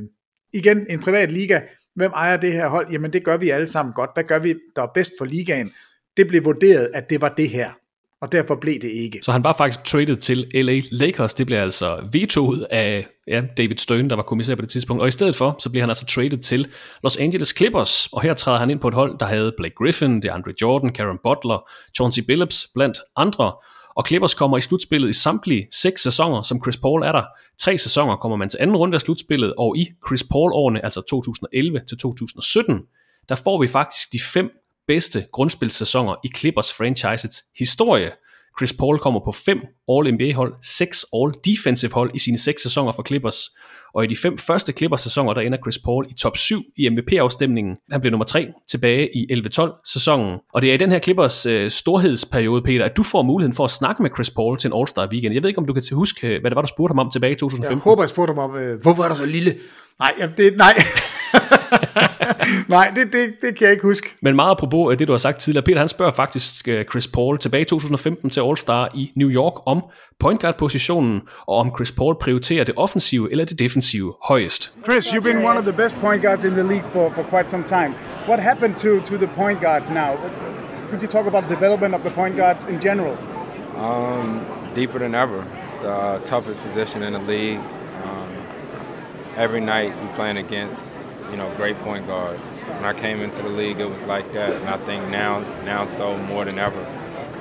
igen en privat liga. Hvem ejer det her hold? Jamen det gør vi alle sammen godt. Hvad gør vi, der er bedst for ligaen? Det blev vurderet, at det var det her og derfor blev det ikke. Så han var faktisk traded til LA Lakers. Det blev altså vetoet af ja, David Stern, der var kommissær på det tidspunkt. Og i stedet for, så blev han altså traded til Los Angeles Clippers. Og her træder han ind på et hold, der havde Blake Griffin, DeAndre Jordan, Karen Butler, Chauncey Billups blandt andre. Og Clippers kommer i slutspillet i samtlige seks sæsoner, som Chris Paul er der. Tre sæsoner kommer man til anden runde af slutspillet, og i Chris Paul-årene, altså 2011 til 2017, der får vi faktisk de fem bedste grundspilsæsoner i Clippers franchisets historie. Chris Paul kommer på fem All-NBA-hold, seks All-Defensive hold i sine seks sæsoner for Clippers. Og i de fem første Clippers-sæsoner, der ender Chris Paul i top 7 i MVP-afstemningen. Han blev nummer 3 tilbage i 11-12-sæsonen. Og det er i den her Clippers øh, storhedsperiode, Peter, at du får muligheden for at snakke med Chris Paul til en All-Star Weekend. Jeg ved ikke, om du kan huske, hvad det var, du spurgte ham om tilbage i 2015. Jeg håber, jeg spurgte ham om, øh, hvorfor er der så lille? Nej, det, nej. Nej, det, det, det kan jeg ikke huske. Men meget apropos af det, du har sagt tidligere, Peter han spørger faktisk øh, Chris Paul tilbage i 2015 til All-Star i New York om point guard positionen, og om Chris Paul prioriterer det offensive eller det defensive højest. Chris, you've been one of the best point guards in the league for, for quite some time. What happened to, to the point guards now? Could you talk about the development of the point guards in general? Um, deeper than ever. It's the toughest position in the league. Um, every night we playing against you know, great point guards. When I came into the league, it was like that, and I think now, now so more than ever,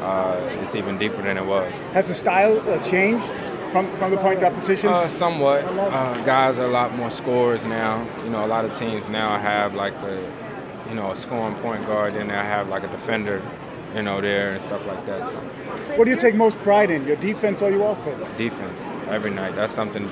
uh, it's even deeper than it was. Has the style uh, changed from, from the point guard position? Uh, somewhat. Uh, guys are a lot more scorers now. You know, a lot of teams now have like a, you know, a scoring point guard, and they have like a defender, you know, there and stuff like that. So. What do you take most pride in, your defense or your offense? Defense, every night. That's something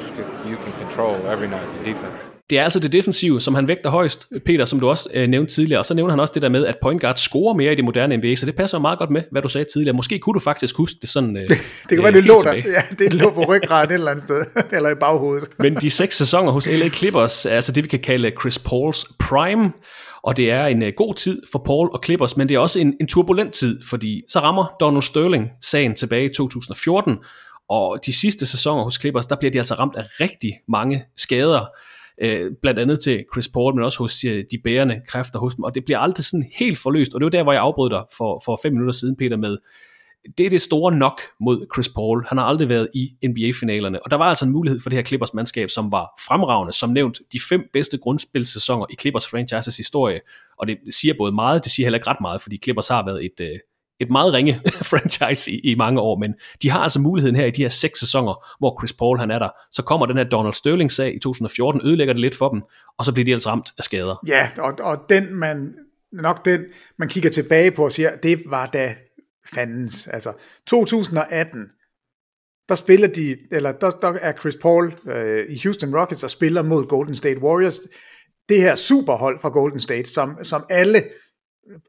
you can control every night, the defense. Det er altså det defensive, som han vægter højst, Peter, som du også øh, nævnte tidligere. Og så nævner han også det der med, at point guard scorer mere i det moderne NBA, så det passer meget godt med, hvad du sagde tidligere. Måske kunne du faktisk huske det sådan... Øh, det, det kan øh, være, det lå der. Ja, det lå på ryggraden et eller andet sted, eller i baghovedet. Men de seks sæsoner hos LA Clippers er altså det, vi kan kalde Chris Pauls prime. Og det er en øh, god tid for Paul og Clippers, men det er også en, en turbulent tid, fordi så rammer Donald Sterling sagen tilbage i 2014, og de sidste sæsoner hos Clippers, der bliver de altså ramt af rigtig mange skader øh, blandt andet til Chris Paul, men også hos øh, de bærende kræfter hos dem, og det bliver aldrig sådan helt forløst, og det var der, hvor jeg afbrød dig for, for fem minutter siden, Peter, med, det er det store nok mod Chris Paul. Han har aldrig været i NBA-finalerne, og der var altså en mulighed for det her Clippers mandskab, som var fremragende, som nævnt de fem bedste grundspilsæsoner i Clippers franchises historie, og det siger både meget, det siger heller ikke ret meget, fordi Clippers har været et, øh, et meget ringe franchise i, i mange år, men de har altså muligheden her i de her seks sæsoner, hvor Chris Paul han er der. Så kommer den her Donald Sterling-sag i 2014, ødelægger det lidt for dem, og så bliver de altså ramt af skader. Ja, og, og den man, nok den, man kigger tilbage på og siger, det var da fandens. Altså, 2018, der spiller de, eller der, der er Chris Paul øh, i Houston Rockets og spiller mod Golden State Warriors. Det her superhold fra Golden State, som, som alle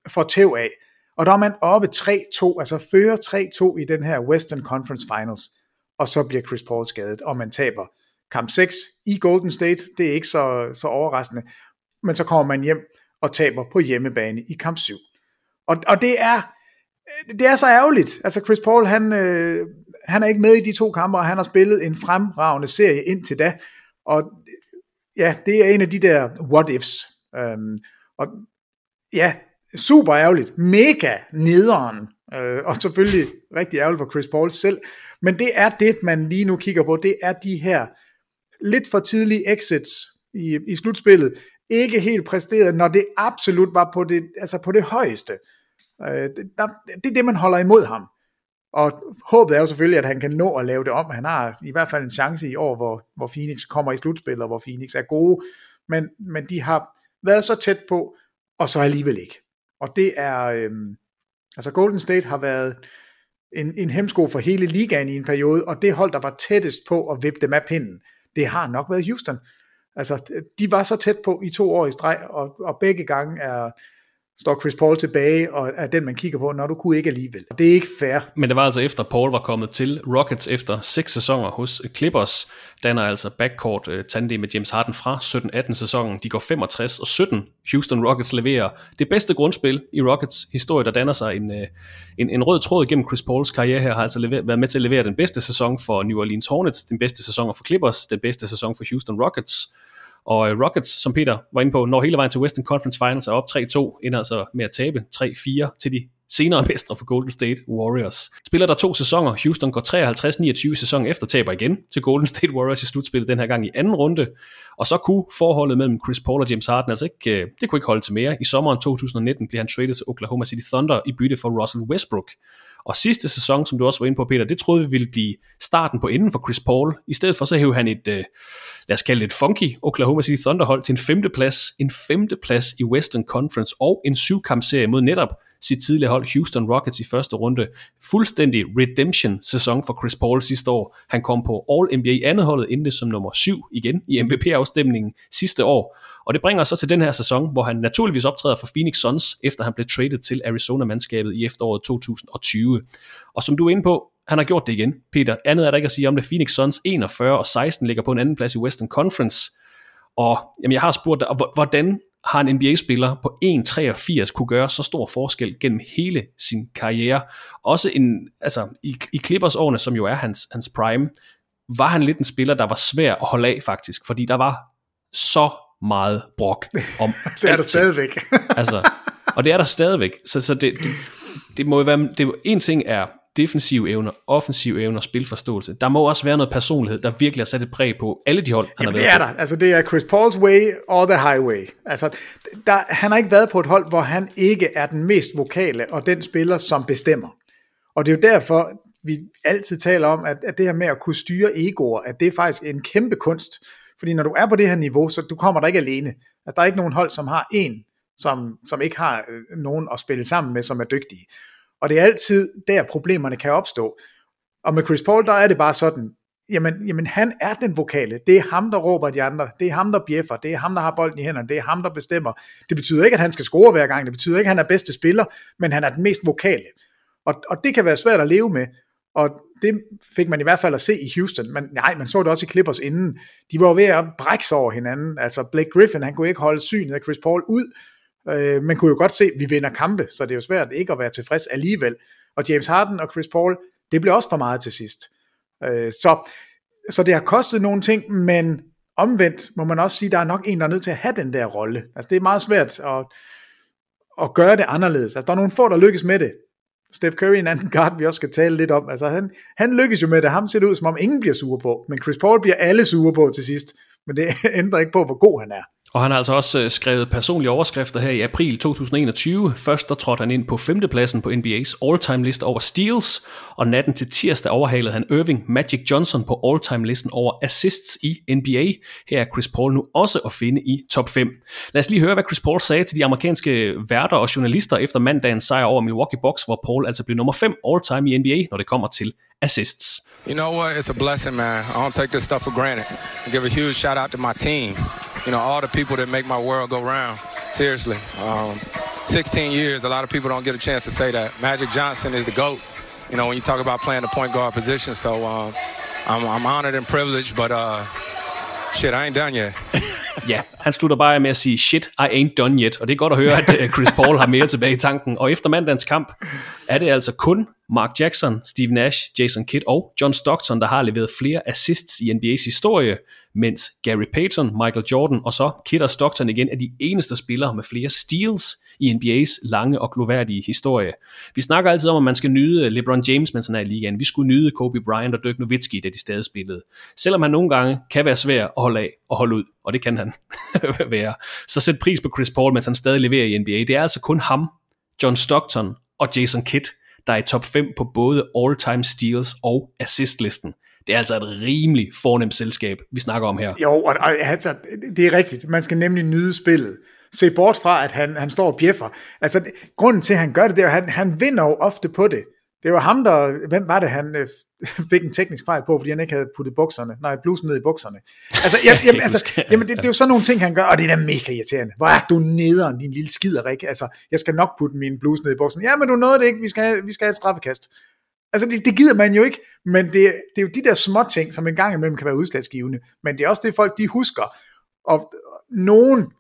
får tæv af. Og der er man oppe 3-2, altså fører 3-2 i den her Western Conference Finals, og så bliver Chris Paul skadet, og man taber kamp 6 i Golden State. Det er ikke så, så overraskende, men så kommer man hjem og taber på hjemmebane i kamp 7. Og, og det er det er så ærgerligt. Altså Chris Paul, han, øh, han er ikke med i de to kampe, og han har spillet en fremragende serie indtil da. Og ja, det er en af de der what-ifs. Øhm, og ja, super ærgerligt, mega nederen, øh, og selvfølgelig rigtig ærgerligt for Chris Paul selv, men det er det, man lige nu kigger på, det er de her lidt for tidlige exits i, i slutspillet, ikke helt præsteret, når det absolut var på det, altså på det højeste. Øh, det, der, det er det, man holder imod ham. Og håbet er jo selvfølgelig, at han kan nå at lave det om. Han har i hvert fald en chance i år, hvor, hvor Phoenix kommer i slutspillet, og hvor Phoenix er gode. Men, men de har været så tæt på, og så alligevel ikke. Og det er, Øh, altså Golden State har været en, en hemsko for hele ligaen i en periode, og det hold, der var tættest på at vippe dem af pinden, det har nok været Houston. Altså, de var så tæt på i to år i streg, og, og begge gange er står Chris Paul tilbage, og er den, man kigger på, når du kunne ikke alligevel. Det er ikke fair. Men det var altså efter Paul var kommet til Rockets efter seks sæsoner hos Clippers, danner altså backcourt uh, tandem med James Harden fra 17-18 sæsonen. De går 65 og 17. Houston Rockets leverer det bedste grundspil i Rockets historie, der danner sig en, uh, en, en rød tråd gennem Chris Pauls karriere her, har altså lever, været med til at levere den bedste sæson for New Orleans Hornets, den bedste sæson for Clippers, den bedste sæson for Houston Rockets, og øh, Rockets, som Peter var inde på, når hele vejen til Western Conference Finals er op 3-2, ender altså med at tabe 3-4 til de senere mestre for Golden State Warriors. Spiller der to sæsoner, Houston går 53-29 sæson sæsonen efter, taber igen til Golden State Warriors i slutspillet den her gang i anden runde, og så kunne forholdet mellem Chris Paul og James Harden altså ikke, øh, det kunne ikke holde til mere. I sommeren 2019 blev han traded til Oklahoma City Thunder i bytte for Russell Westbrook. Og sidste sæson, som du også var inde på, Peter, det troede vi ville blive starten på enden for Chris Paul. I stedet for så hævde han et, øh, lad os kalde det et funky Oklahoma City Thunder hold til en femte plads, en femte plads i Western Conference og en syvkampserie mod netop sit tidligere hold Houston Rockets i første runde. Fuldstændig redemption sæson for Chris Paul sidste år. Han kom på All-NBA andet holdet, endte som nummer syv igen i MVP-afstemningen sidste år. Og det bringer os så til den her sæson, hvor han naturligvis optræder for Phoenix Suns, efter han blev traded til Arizona-mandskabet i efteråret 2020. Og som du er inde på, han har gjort det igen. Peter, andet er der ikke at sige om det. Phoenix Suns 41 og 16 ligger på en anden plads i Western Conference. Og jamen, jeg har spurgt dig, hvordan har en NBA-spiller på 1,83 kunne gøre så stor forskel gennem hele sin karriere. Også en, altså, i, i Clippers årene, som jo er hans, hans prime, var han lidt en spiller, der var svær at holde af faktisk, fordi der var så meget brok om Det er der stadigvæk. altså, og det er der stadigvæk. Så, så det, det, det må jo være, det, en ting er defensive evner, offensive evner, spilforståelse. Der må også være noget personlighed, der virkelig har sat et præg på alle de hold, han Jamen, har været det er der. Altså, det er Chris Pauls way or the highway. Altså, der, han har ikke været på et hold, hvor han ikke er den mest vokale, og den spiller, som bestemmer. Og det er jo derfor, vi altid taler om, at, at det her med at kunne styre egoer, at det er faktisk en kæmpe kunst. Fordi når du er på det her niveau, så du kommer der ikke alene. Altså, der er ikke nogen hold, som har en, som, som ikke har øh, nogen at spille sammen med, som er dygtige. Og det er altid der, problemerne kan opstå. Og med Chris Paul, der er det bare sådan, jamen, jamen han er den vokale. Det er ham, der råber de andre. Det er ham, der bjeffer. Det er ham, der har bolden i hænderne. Det er ham, der bestemmer. Det betyder ikke, at han skal score hver gang. Det betyder ikke, at han er bedste spiller, men han er den mest vokale. Og, og det kan være svært at leve med. Og det fik man i hvert fald at se i Houston. Men nej, man så det også i Clippers inden. De var ved at brække over hinanden. Altså Blake Griffin, han kunne ikke holde synet af Chris Paul ud. Øh, man kunne jo godt se, at vi vinder kampe, så det er jo svært ikke at være tilfreds alligevel. Og James Harden og Chris Paul, det blev også for meget til sidst. Øh, så, så det har kostet nogle ting, men omvendt må man også sige, at der er nok en, der er nødt til at have den der rolle. Altså det er meget svært at, at gøre det anderledes. Altså der er nogle få, der lykkes med det. Steph Curry, en anden guard, vi også skal tale lidt om. Altså han, han lykkes jo med det. Ham ser det ud, som om ingen bliver sure på. Men Chris Paul bliver alle sure på til sidst. Men det ændrer ikke på, hvor god han er. Og han har altså også øh, skrevet personlige overskrifter her i april 2021. Først der trådte han ind på femtepladsen på NBA's all-time liste over steals, og natten til tirsdag overhalede han Irving Magic Johnson på all-time listen over assists i NBA. Her er Chris Paul nu også at finde i top 5. Lad os lige høre, hvad Chris Paul sagde til de amerikanske værter og journalister efter mandagens sejr over Milwaukee Bucks, hvor Paul altså blev nummer 5 all-time i NBA, når det kommer til assists. You know what? It's a blessing, man. I don't take this stuff for granted. I give a huge shout out to my team. You know, all the people that make my world go round. Seriously. Um, 16 years, a lot of people don't get a chance to say that. Magic Johnson is the GOAT, you know, when you talk about playing the point guard position. So um, I'm, I'm honored and privileged, but uh, shit, I ain't done yet. ja, han slutter bare med at sige, shit, I ain't done yet. Og det er godt at høre, at øh, Chris Paul har mere tilbage i tanken. Og efter mandagens kamp, er det altså kun Mark Jackson, Steve Nash, Jason Kidd og John Stockton, der har leveret flere assists i NBA's historie, mens Gary Payton, Michael Jordan og så Kidd og Stockton igen er de eneste spillere med flere steals i NBA's lange og gloværdige historie. Vi snakker altid om, at man skal nyde LeBron James, mens han er i ligaen. Vi skulle nyde Kobe Bryant og Dirk Nowitzki, da de stadig spillede. Selvom han nogle gange kan være svær at holde af og holde ud, og det kan han være, så sæt pris på Chris Paul, mens han stadig leverer i NBA. Det er altså kun ham, John Stockton og Jason Kidd, der er i top 5 på både all-time steals og assist-listen. Det er altså et rimelig fornemt selskab, vi snakker om her. Jo, og, og altså, det er rigtigt. Man skal nemlig nyde spillet se bort fra, at han, han står og bjeffer. Altså, det, grunden til, at han gør det, det er, at han, han vinder jo ofte på det. Det var ham, der... Hvem var det, han øh, fik en teknisk fejl på, fordi han ikke havde puttet bukserne, nej, blusen ned i bukserne. Altså, jeg, jamen, altså, jamen det, det, er jo sådan nogle ting, han gør, og det er da mega irriterende. Hvor er du nederen, din lille skider, ikke? Altså, jeg skal nok putte min bluse ned i bukserne. Ja, men du nåede det ikke, vi skal, vi skal have et straffekast. Altså, det, det gider man jo ikke, men det, det er jo de der små ting, som en gang imellem kan være udslagsgivende, men det er også det, folk de husker. Og nogen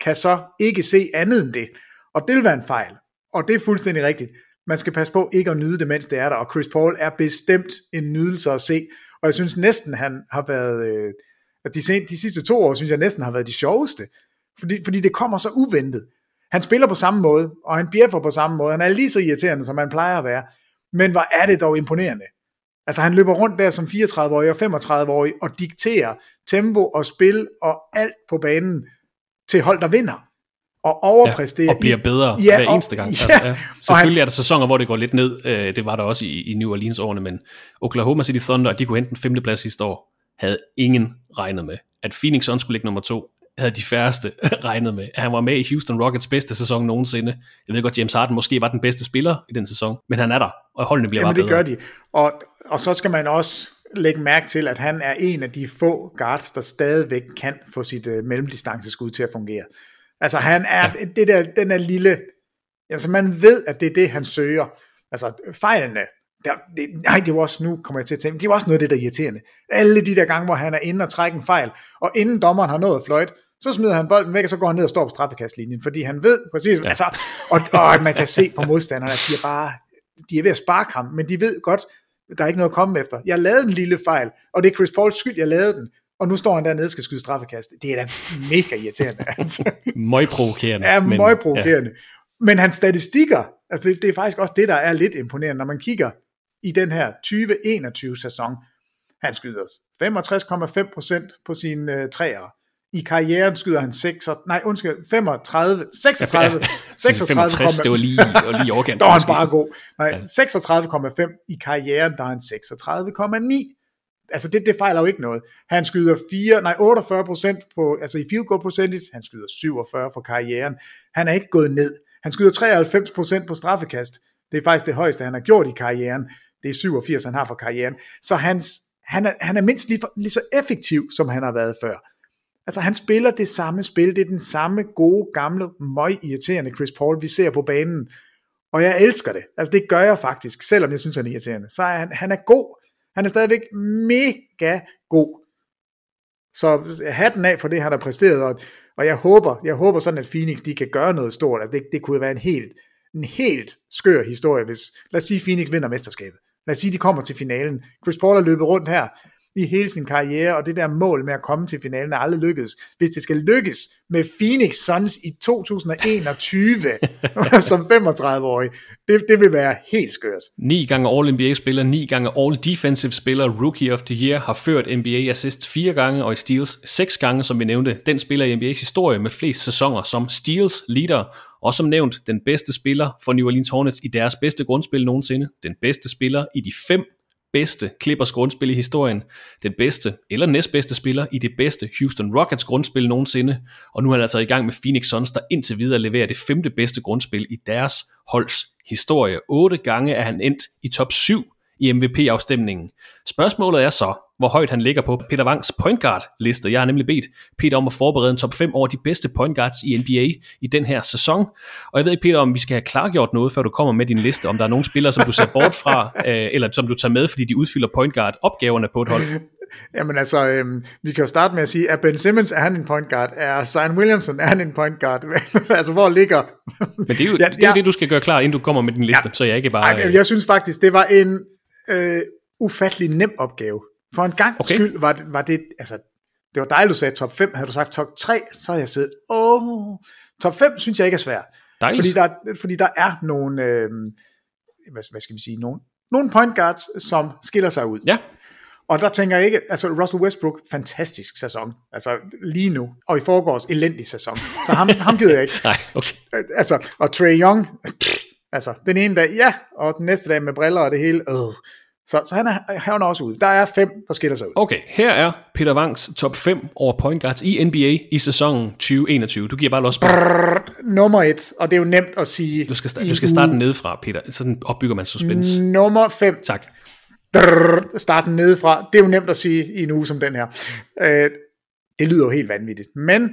kan så ikke se andet end det. Og det vil være en fejl. Og det er fuldstændig rigtigt. Man skal passe på ikke at nyde det, mens det er der. Og Chris Paul er bestemt en nydelse at se. Og jeg synes næsten, han har været... Øh, de, sen, de sidste to år, synes jeg næsten har været de sjoveste. Fordi, fordi det kommer så uventet. Han spiller på samme måde, og han bjeffer på samme måde. Han er lige så irriterende, som han plejer at være. Men hvor er det dog imponerende. Altså han løber rundt der som 34-årig og 35-årig og dikterer tempo og spil og alt på banen til hold, der vinder og overpræsterer. Ja, og bliver bedre ja, hver eneste gang. Ja, altså, ja. Selvfølgelig er der sæsoner, hvor det går lidt ned. Øh, det var der også i, i New Orleans årene, men Oklahoma City Thunder, de kunne hente en femteplads sidste år, havde ingen regnet med. At Phoenix Suns skulle ligge nummer to, havde de færreste regnet med. Han var med i Houston Rockets bedste sæson nogensinde. Jeg ved godt, James Harden måske var den bedste spiller i den sæson, men han er der, og holdene bliver Jamen, bare bedre. det gør de. Og, og så skal man også lægge mærke til, at han er en af de få guards, der stadigvæk kan få sit uh, mellemdistanceskud til at fungere. Altså han er, ja. det der, den er lille, altså man ved, at det er det, han søger. Altså fejlene, der, det, nej, det var også, nu kommer jeg til at tænke, det var også noget af det, der er irriterende. Alle de der gange, hvor han er inde og trækker en fejl, og inden dommeren har nået at fløjte, så smider han bolden væk, og så går han ned og står på straffekastlinjen, fordi han ved præcis, ja. altså, og, og man kan se på modstanderne, at de er bare, de er ved at sparke ham, men de ved godt, der er ikke noget at komme efter. Jeg lavede en lille fejl, og det er Chris Pauls skyld, jeg lavede den, og nu står han dernede og skal skyde straffekast. Det er da mega irriterende. Altså. Møgprovokerende. Ja, møgprovokerende. Ja. Men hans statistikker, altså det, det er faktisk også det, der er lidt imponerende, når man kigger i den her 2021 sæson. Han skyder 65,5% på sine uh, træer. I karrieren skyder han 6, nej undskyld, 35, 36, ja, 36, 65, det var lige, var lige overkendt. der var han bare god. Nej, ja. 36,5 i karrieren, der er han 36,9 altså det, det fejler jo ikke noget. Han skyder 4, nej 48% på, altså i field goal percentage, han skyder 47 for karrieren. Han er ikke gået ned. Han skyder 93% på straffekast. Det er faktisk det højeste, han har gjort i karrieren. Det er 87, han har for karrieren. Så hans, han, er, han er mindst lige, for, lige så effektiv, som han har været før. Altså han spiller det samme spil, det er den samme gode, gamle, møg irriterende Chris Paul, vi ser på banen. Og jeg elsker det. Altså det gør jeg faktisk, selvom jeg synes, han er irriterende. Så er han, han er god, han er stadigvæk mega god. Så hatten af for det, han har præsteret, og, og jeg håber, jeg håber sådan, at Phoenix de kan gøre noget stort. Altså det, det kunne være en helt, en helt skør historie, hvis, lad os sige, Phoenix vinder mesterskabet. Lad os sige, de kommer til finalen. Chris Paul har løbet rundt her i hele sin karriere, og det der mål med at komme til finalen er aldrig lykkedes. Hvis det skal lykkes med Phoenix Suns i 2021 som 35-årig, det, det vil være helt skørt. Ni gange All-NBA-spiller, ni gange All-Defensive-spiller, Rookie of the Year, har ført NBA assist fire gange, og i steals seks gange, som vi nævnte. Den spiller i NBA's historie med flest sæsoner som steals leader, og som nævnt den bedste spiller for New Orleans Hornets i deres bedste grundspil nogensinde, den bedste spiller i de fem bedste Clippers grundspil i historien, den bedste eller næstbedste spiller i det bedste Houston Rockets grundspil nogensinde, og nu er han altså i gang med Phoenix Suns, der indtil videre leverer det femte bedste grundspil i deres holds historie. Otte gange er han endt i top 7 i MVP-afstemningen. Spørgsmålet er så, hvor højt han ligger på Peter Wangs point guard liste. Jeg har nemlig bedt Peter om at forberede en top 5 over de bedste point guards i NBA i den her sæson. Og jeg ved ikke, Peter, om vi skal have klargjort noget, før du kommer med din liste, om der er nogle spillere, som du ser bort fra, øh, eller som du tager med, fordi de udfylder point guard opgaverne på et hold. Jamen altså, øhm, vi kan jo starte med at sige, at Ben Simmons er han en point guard? Er Zion Williamson er han en point guard? altså, hvor ligger... Men det er jo, ja, det, er ja, det, du skal gøre klar, inden du kommer med din liste, ja, så jeg ikke bare... Ej, jeg synes faktisk, det var en øh, ufattelig nem opgave. For en gang okay. skyld var det, var det, altså, det var dejligt, du sagde top 5. Havde du sagt top 3, så havde jeg siddet, åh, oh, top 5 synes jeg ikke er svært. Dejligt. Fordi der, fordi der er nogle, øh, hvad, hvad skal vi sige, nogle, nogle point guards, som skiller sig ud. Ja. Og der tænker jeg ikke, altså Russell Westbrook, fantastisk sæson, altså lige nu, og i forgårs elendig sæson, så ham, ham gider jeg ikke. Nej, okay. Altså, og Trey Young, altså den ene dag, ja, og den næste dag med briller og det hele, øh. Så, så han, er, han er også ude. Der er fem, der skiller sig ud. Okay, her er Peter Wangs top 5 over point guards i NBA i sæsonen 2021. Du giver bare los. Brrr, nummer et, og det er jo nemt at sige. Du skal, du skal starte nedefra, Peter. Sådan opbygger man suspense. Nummer 5. Tak. Brrr, starten nedefra. Det er jo nemt at sige i en uge som den her. Øh, det lyder jo helt vanvittigt. Men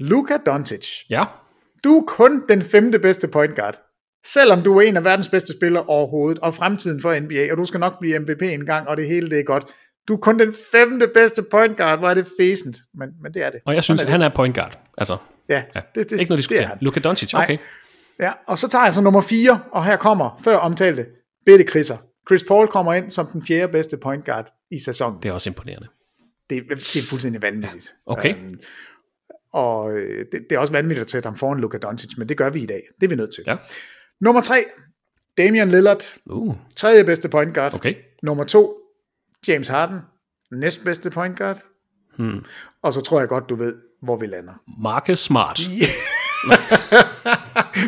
Luka Doncic. Ja. Du er kun den femte bedste point guard. Selvom du er en af verdens bedste spillere overhovedet, og fremtiden for NBA, og du skal nok blive MVP en gang, og det hele det er godt. Du er kun den femte bedste point guard, hvor er det fæsent, men, men det er det. Og jeg synes, at han er point guard. Altså, ja, det, det, ikke noget diskutere. Luka Doncic, okay. Nej. Ja, og så tager jeg så nummer 4, og her kommer, før omtalte, Bitte Chrisser. Chris Paul kommer ind som den fjerde bedste point guard i sæsonen. Det er også imponerende. Det, det er fuldstændig vanvittigt. Ja. Okay. Um, og øh, det, det er også vanvittigt at sætte ham foran Luka Doncic, men det gør vi i dag. Det er vi nødt til. Ja. Nummer 3, Damian Lillard. Uh. Tredje bedste point guard. Okay. Nummer 2, James Harden. Næstbedste point guard. Hmm. Og så tror jeg godt, du ved, hvor vi lander. Marcus Smart. Yeah.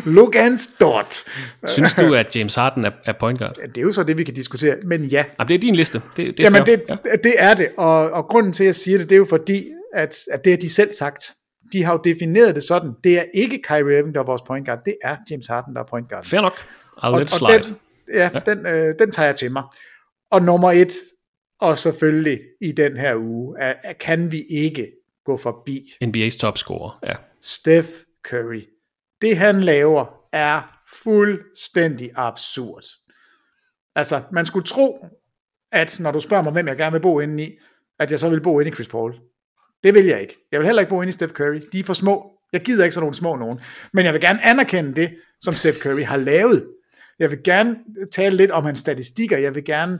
Logan Stort. Synes du, at James Harden er, er point guard? Det er jo så det, vi kan diskutere, men ja. Jamen, det er din liste. Det, det er Jamen, det, ja. det er det, og, og grunden til, at jeg siger det, det er jo fordi, at, at det har de selv sagt. De har jo defineret det sådan. Det er ikke Kyrie Irving, der er vores point guard. Det er James Harden, der er point guard. Fair nok. I'll og, let slide. Den, ja, ja. Den, øh, den tager jeg til mig. Og nummer et, og selvfølgelig i den her uge, er, er, kan vi ikke gå forbi NBA's topscorer, ja. Steph Curry. Det han laver er fuldstændig absurd. Altså, man skulle tro, at når du spørger mig, hvem jeg gerne vil bo inde i, at jeg så vil bo inde i Chris Paul. Det vil jeg ikke. Jeg vil heller ikke bo inde i Steph Curry. De er for små. Jeg gider ikke sådan nogle små nogen. Men jeg vil gerne anerkende det, som Steph Curry har lavet. Jeg vil gerne tale lidt om hans statistikker. Jeg vil gerne...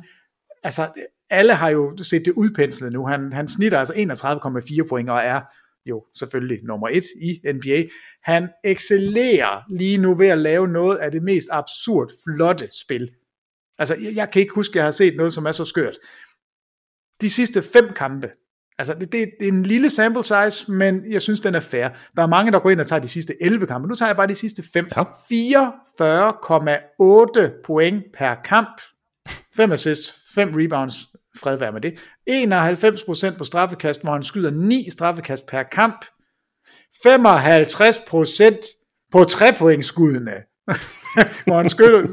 Altså, alle har jo set det udpenslet nu. Han, han snitter altså 31,4 point og er jo selvfølgelig nummer et i NBA. Han excellerer lige nu ved at lave noget af det mest absurd flotte spil. Altså, jeg, jeg kan ikke huske, at jeg har set noget, som er så skørt. De sidste fem kampe, altså det, det, det er en lille sample size, men jeg synes, den er fair. Der er mange, der går ind og tager de sidste 11 kampe. Nu tager jeg bare de sidste 5. Ja. 44,8 point per kamp. 5 assists, 5 rebounds, fred være med det. 91% på straffekast, hvor han skyder 9 straffekast per kamp. 55% på 3 skuddene, hvor han skyder.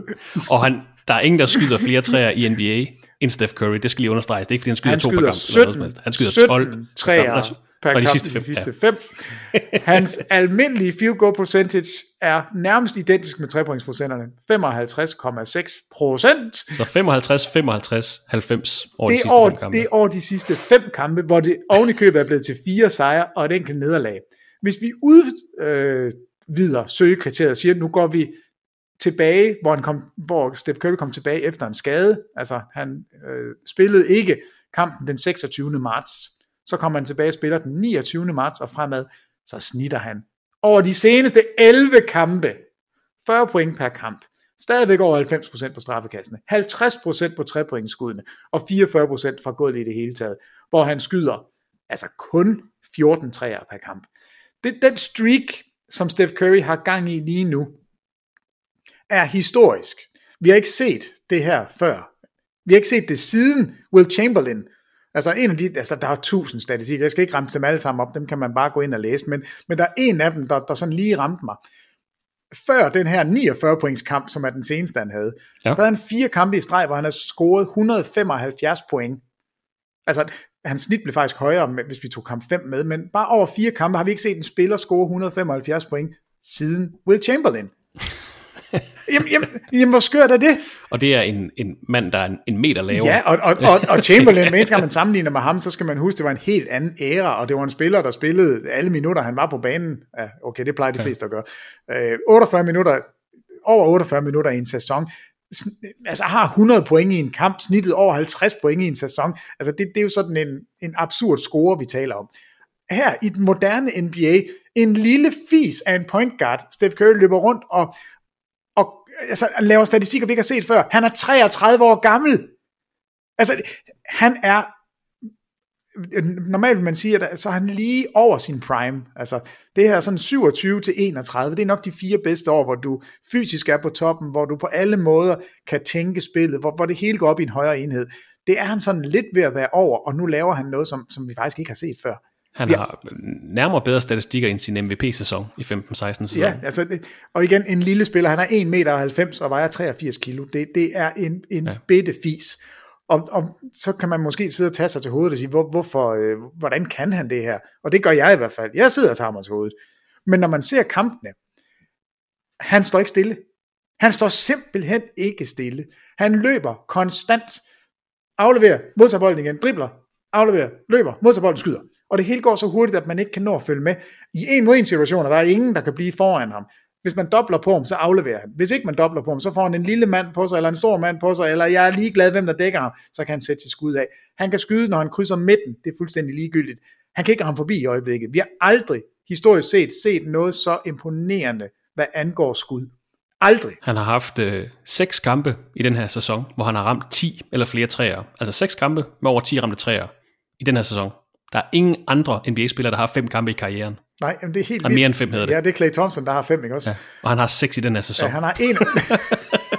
Og han, der er ingen, der skyder flere træer i NBA end Steph Curry. Det skal lige understreges. Det er ikke, fordi han skyder, han to skyder per kamp. 17, eller han skyder 12 træer per kamp de sidste fem. de sidste fem. Hans almindelige field goal percentage er nærmest identisk med 3-pointsprocenterne. 55,6 procent. Så 55, 55, 90 over de sidste over, fem kampe. Det er over de sidste fem kampe, hvor det oven i købet er blevet til fire sejre og et enkelt nederlag. Hvis vi udvider øh, søgekriteriet og siger, at nu går vi tilbage, hvor, han kom, hvor Steph Curry kom tilbage efter en skade, altså han øh, spillede ikke kampen den 26. marts, så kommer han tilbage og spiller den 29. marts og fremad, så snitter han over de seneste 11 kampe 40 point per kamp. Stadigvæk over 90% på straffekastene, 50% på trepointskuddene og 44% fra gulvet i det hele taget, hvor han skyder altså kun 14 træer per kamp. Det, den streak, som Steph Curry har gang i lige nu, er historisk. Vi har ikke set det her før. Vi har ikke set det siden Will Chamberlain. Altså en af de, altså der er tusind statistikker, jeg skal ikke ramme dem alle sammen op, dem kan man bare gå ind og læse, men, men der er en af dem, der, der sådan lige ramte mig. Før den her 49 points kamp, som er den seneste han havde, ja. der havde han fire kampe i streg, hvor han har scoret 175 point. Altså, hans snit blev faktisk højere, hvis vi tog kamp 5 med, men bare over fire kampe har vi ikke set en spiller score 175 point siden Will Chamberlain. Jamen, jamen, jamen, hvor skørt er det? Og det er en, en mand, der er en, en meter lavere. Ja, og, og, og, og Chamberlain, gang man sammenligner med ham, så skal man huske, det var en helt anden æra, og det var en spiller, der spillede alle minutter, han var på banen. Ja, okay, det plejer de fleste at gøre. Øh, 48 minutter, over 48 minutter i en sæson, altså har 100 point i en kamp, snittet over 50 point i en sæson. Altså det, det er jo sådan en, en absurd score, vi taler om. Her i den moderne NBA, en lille fis af en point guard, Steph Curry løber rundt og, og altså, laver statistikker, vi ikke har set før. Han er 33 år gammel. Altså, han er normalt vil man sige, at så er han lige over sin prime. Altså, det her sådan 27 til 31, det er nok de fire bedste år, hvor du fysisk er på toppen, hvor du på alle måder kan tænke spillet, hvor, hvor det hele går op i en højere enhed. Det er han sådan lidt ved at være over, og nu laver han noget, som, som vi faktisk ikke har set før. Han har nærmere bedre statistikker end sin MVP-sæson i 15-16 sæson. Ja, altså, det, og igen, en lille spiller, han er 1,90 meter og vejer 83 kilo. Det, det er en, en ja. bitte fis. Og, og så kan man måske sidde og tage sig til hovedet og sige, hvor, hvorfor, øh, hvordan kan han det her? Og det gør jeg i hvert fald. Jeg sidder og tager mig til hovedet. Men når man ser kampene, han står ikke stille. Han står simpelthen ikke stille. Han løber konstant, afleverer, modtager bolden igen, dribler, afleverer, løber, modtager bolden, skyder. Og det hele går så hurtigt, at man ikke kan nå at følge med. I en mod en situation, der er ingen, der kan blive foran ham. Hvis man dobler på ham, så afleverer han. Hvis ikke man dobler på ham, så får han en lille mand på sig, eller en stor mand på sig, eller jeg er ligeglad, hvem der dækker ham, så kan han sætte sit skud af. Han kan skyde, når han krydser midten. Det er fuldstændig ligegyldigt. Han kan ikke ramme forbi i øjeblikket. Vi har aldrig historisk set set noget så imponerende, hvad angår skud. Aldrig. Han har haft øh, seks kampe i den her sæson, hvor han har ramt 10 eller flere træer. Altså seks kampe med over 10 ramte træer i den her sæson. Der er ingen andre NBA-spillere, der har fem kampe i karrieren. Nej, men det er helt vildt. mere end fem hedder det. Ja, det er Clay Thompson, der har fem, ikke også? Ja, og han har seks i den her sæson. Ja, han har en.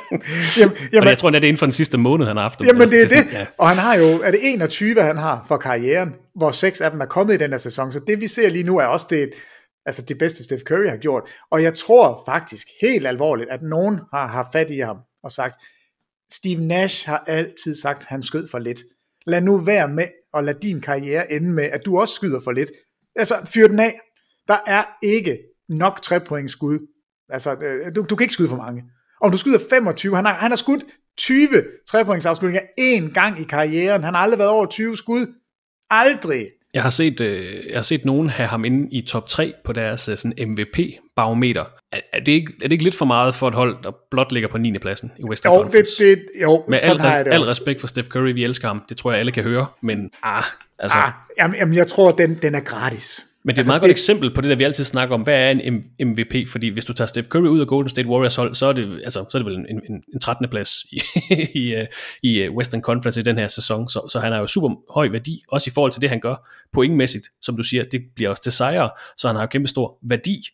jamen, jamen, og jeg tror, det er inden for den sidste måned, han har haft. Jamen, det er det. Ja. Og han har jo, er det 21, han har for karrieren, hvor seks af dem er kommet i den her sæson. Så det, vi ser lige nu, er også det, altså det bedste Steph Curry har gjort. Og jeg tror faktisk helt alvorligt, at nogen har haft fat i ham og sagt, Steve Nash har altid sagt, at han skød for lidt. Lad nu være med og lade din karriere ende med, at du også skyder for lidt. Altså, fyr den af. Der er ikke nok 3 point skud. Altså, øh, du, du kan ikke skyde for mange. Om du skyder 25, han har, han har skudt 20 trepointsafslutninger én gang i karrieren. Han har aldrig været over 20 skud. Aldrig. Jeg har set, øh, jeg har set nogen have ham inde i top 3 på deres øh, sådan MVP-barometer. Er, er, det ikke, er det ikke lidt for meget for et hold, der blot ligger på 9. pladsen i Western jo, Conference? Det, det, jo, Med al, har jeg det al også. respekt for Steph Curry, vi elsker ham. Det tror jeg, alle kan høre. Men ah, altså... Ah, jamen, jamen, jeg tror, den, den er gratis. Men det er et altså, meget det... godt eksempel på det, der vi altid snakker om. Hvad er en MVP? Fordi hvis du tager Steph Curry ud af Golden State Warriors hold, så er det, altså, så er det vel en, en, en 13. plads i, i, øh, i øh, Western Conference i den her sæson. Så, så han har jo super høj værdi, også i forhold til det, han gør pointmæssigt. Som du siger, det bliver også til sejre, så han har jo kæmpe stor værdi.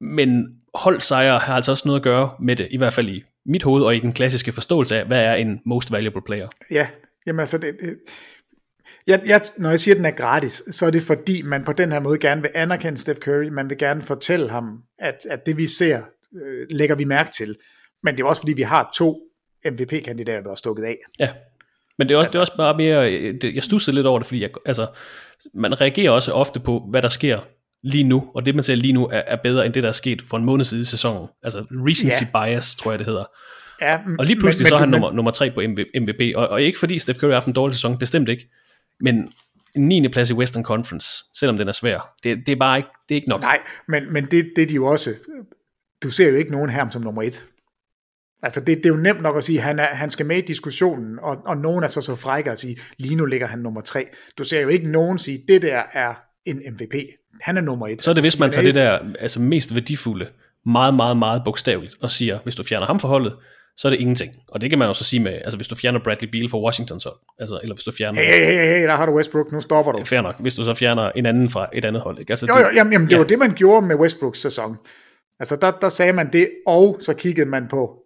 Men holdsejre har altså også noget at gøre med det, i hvert fald i mit hoved og i den klassiske forståelse af, hvad er en most valuable player. Ja, jamen altså, det, det, jeg, jeg, når jeg siger, at den er gratis, så er det fordi, man på den her måde gerne vil anerkende Steph Curry, man vil gerne fortælle ham, at, at det vi ser, øh, lægger vi mærke til. Men det er også fordi, vi har to MVP-kandidater, der er stukket af. Ja, men det er også, altså, det er også bare mere, det, jeg stussede lidt over det, fordi jeg, altså, man reagerer også ofte på, hvad der sker lige nu, og det man ser lige nu er, er bedre end det, der er sket for en måned siden i sæsonen. Altså recency ja. bias, tror jeg det hedder. Ja, og lige pludselig men, så er han men, nummer, nummer tre på MVP, og, og ikke fordi Steph Curry har haft en dårlig sæson, bestemt ikke. Men en 9. plads i Western Conference, selvom den er svær, det, det er bare ikke, det er ikke nok. Nej, men, men det, det er de jo også, du ser jo ikke nogen her som nummer et. Altså det, det er jo nemt nok at sige, at han, er, han skal med i diskussionen, og, og nogen er så så frække at sige, lige nu ligger han nummer tre. Du ser jo ikke nogen sige, det der er en MVP. Han er nummer et. Så er det, altså, hvis man tager det der altså mest værdifulde, meget, meget, meget bogstaveligt, og siger, hvis du fjerner ham fra holdet, så er det ingenting. Og det kan man også sige med, altså hvis du fjerner Bradley Beal fra Washington, så, altså, eller hvis du fjerner... Hey, hey, hey, hey, der har du Westbrook, nu stopper du. Fair nok, hvis du så fjerner en anden fra et andet hold. Ikke? Altså, jo, jo, jamen, jamen det ja. var det, man gjorde med Westbrooks sæson. Altså der, der sagde man det, og så kiggede man på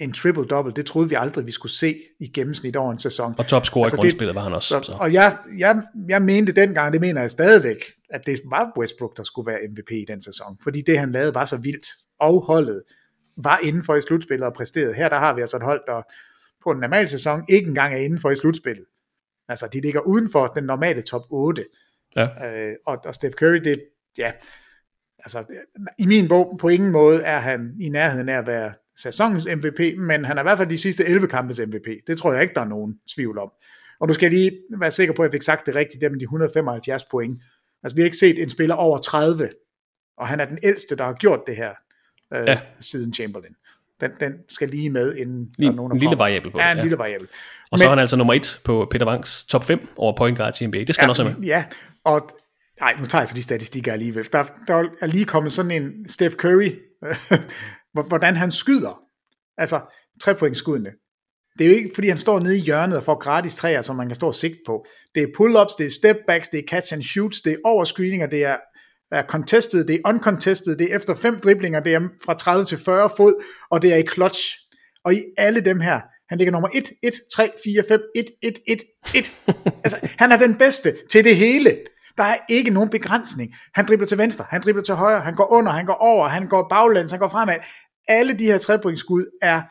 en triple-double, det troede vi aldrig, vi skulle se i gennemsnit over en sæson. Og topscorer altså, i grundspillet var han også. Så, så. Og jeg, jeg, jeg mente dengang, det mener jeg stadigvæk, at det var Westbrook, der skulle være MVP i den sæson, fordi det han lavede var så vildt, og holdet var inden for i slutspillet og præsterede. Her der har vi altså et hold, der på en normal sæson ikke engang er inden for i slutspillet. Altså, de ligger uden for den normale top 8. Ja. Øh, og, og Steph Curry, det, ja, altså, i min bog, på ingen måde er han i nærheden af at være sæsonens MVP, men han er i hvert fald de sidste 11 kampes MVP. Det tror jeg ikke, der er nogen tvivl om. Og nu skal jeg lige være sikker på, at jeg fik sagt det rigtigt, det med de 175 point. Altså, vi har ikke set en spiller over 30, og han er den ældste, der har gjort det her øh, ja. siden Chamberlain. Den, den skal lige med, inden lige, der er nogen, der En lille kommer. variabel på Ja, en ja. lille variabel. Og så er han altså nummer et på Peter Wangs top 5 over point guards i NBA. Det skal ja, han også have med. Ja, og nej, nu tager jeg så de statistikker alligevel. Der, der er lige kommet sådan en Steph Curry, hvordan han skyder. Altså, trepointsskuddene. Det er jo ikke, fordi han står nede i hjørnet og får gratis træer, som man kan stå og sigte på. Det er pull-ups, det er step-backs, det er catch and shoots, det er overscreeninger, det er, er contested, det er uncontested, det er efter fem driblinger, det er fra 30 til 40 fod, og det er i clutch. Og i alle dem her, han ligger nummer 1, 1, 3, 4, 5, 1, 1, 1, 1. altså, han er den bedste til det hele. Der er ikke nogen begrænsning. Han dribler til venstre, han dribler til højre, han går under, han går over, han går baglæns, han går fremad. Alle de her trepointsskud er,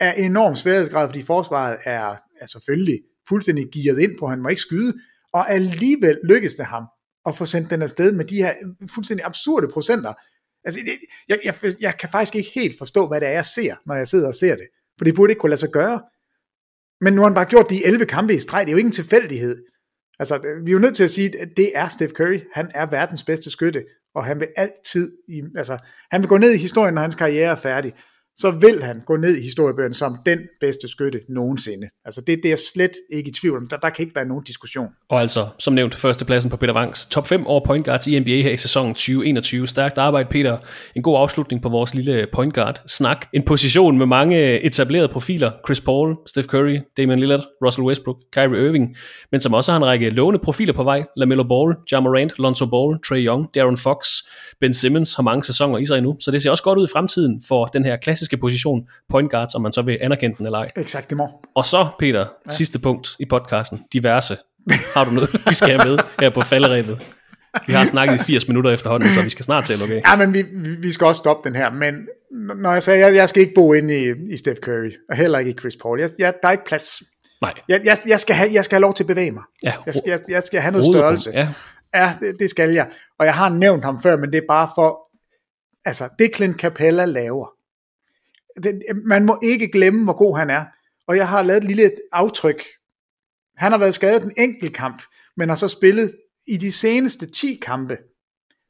er enorm sværhedsgrad, fordi forsvaret er, er selvfølgelig fuldstændig gearet ind på, han må ikke skyde, og alligevel lykkes det ham at få sendt den afsted med de her fuldstændig absurde procenter. Altså, det, jeg, jeg, jeg kan faktisk ikke helt forstå, hvad det er, jeg ser, når jeg sidder og ser det. For det burde ikke kunne lade sig gøre. Men nu har han bare gjort de 11 kampe i streg. Det er jo ikke en tilfældighed. Altså, vi er jo nødt til at sige, at det er Steph Curry. Han er verdens bedste skytte, og han vil altid, i, altså, han vil gå ned i historien, når hans karriere er færdig. Så vil han gå ned i historiebøgerne som den bedste skytte nogensinde. Altså, det, det er jeg slet ikke i tvivl om. Der, der kan ikke være nogen diskussion. Og altså, som nævnt, førstepladsen på Peter Wangs top 5 over point guards i NBA her i sæsonen 2021. Stærkt arbejde, Peter. En god afslutning på vores lille point guard snak. En position med mange etablerede profiler. Chris Paul, Steph Curry, Damian Lillard, Russell Westbrook, Kyrie Irving. Men som også har en række lovende profiler på vej. LaMelo Ball, Ja Morant, Lonzo Ball, Trey Young, Darren Fox, Ben Simmons har mange sæsoner i sig endnu. Så det ser også godt ud i fremtiden for den her klassiske position point guards, om man så vil anerkende den eller ej. Exakt. Og så, Peter, ja. sidste punkt i podcasten, diverse. Har du noget, vi skal have med her på falderæbet? Vi har snakket i 80 minutter efterhånden, så vi skal snart til af. Ja, men vi, vi skal også stoppe den her. Men når jeg sagde, jeg, jeg skal ikke bo inde i, i Steph Curry, og heller ikke i Chris Paul. Jeg, jeg, der er ikke plads. Nej. Jeg, jeg, jeg, skal have, jeg skal have lov til at bevæge mig. Ja, jeg, skal, jeg, jeg skal have noget størrelse. Ja. Ja, det, det skal jeg. Og jeg har nævnt ham før, men det er bare for, altså det Clint Capella laver. Det, man må ikke glemme, hvor god han er. Og jeg har lavet et lille aftryk. Han har været skadet en enkelt kamp, men har så spillet i de seneste 10 kampe.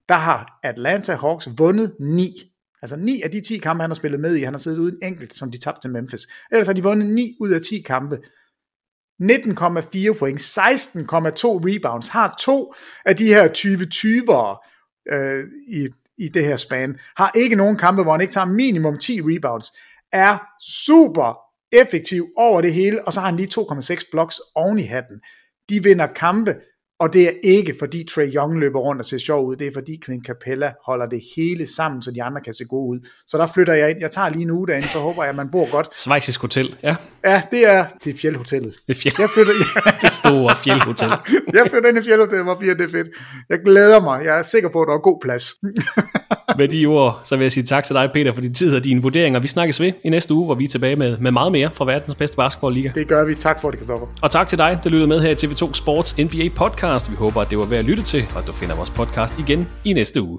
Der har Atlanta Hawks vundet 9. Altså 9 af de 10 kampe, han har spillet med i, han har siddet uden enkelt, som de tabte til Memphis. Ellers har de vundet 9 ud af 10 kampe. 19,4 point, 16,2 rebounds, har to af de her 20-20'ere øh, i, i det her span, har ikke nogen kampe, hvor han ikke tager minimum 10 rebounds, er super effektiv over det hele, og så har han lige 2,6 blocks oven i hatten. De vinder kampe, og det er ikke fordi Trey Young løber rundt og ser sjov ud, det er fordi Clint Capella holder det hele sammen, så de andre kan se gode ud. Så der flytter jeg ind. Jeg tager lige en uge derinde, så håber jeg, at man bor godt. Schweizisk Hotel, ja. Ja, det er, det er Fjeldhotellet. Det fjeld. Jeg flytter, det store Fjeldhotel. jeg flytter ind i Fjeldhotellet, hvor det er fedt. Jeg glæder mig. Jeg er sikker på, at der er god plads. med de ord, så vil jeg sige tak til dig, Peter, for din tid og dine vurderinger. Vi snakkes ved i næste uge, hvor vi er tilbage med, med meget mere fra verdens bedste basketballliga. Det gør vi. Tak for det, Kristoffer. Og tak til dig, der lytter med her i TV2 Sports NBA podcast. Vi håber, at det var værd at lytte til, og at du finder vores podcast igen i næste uge.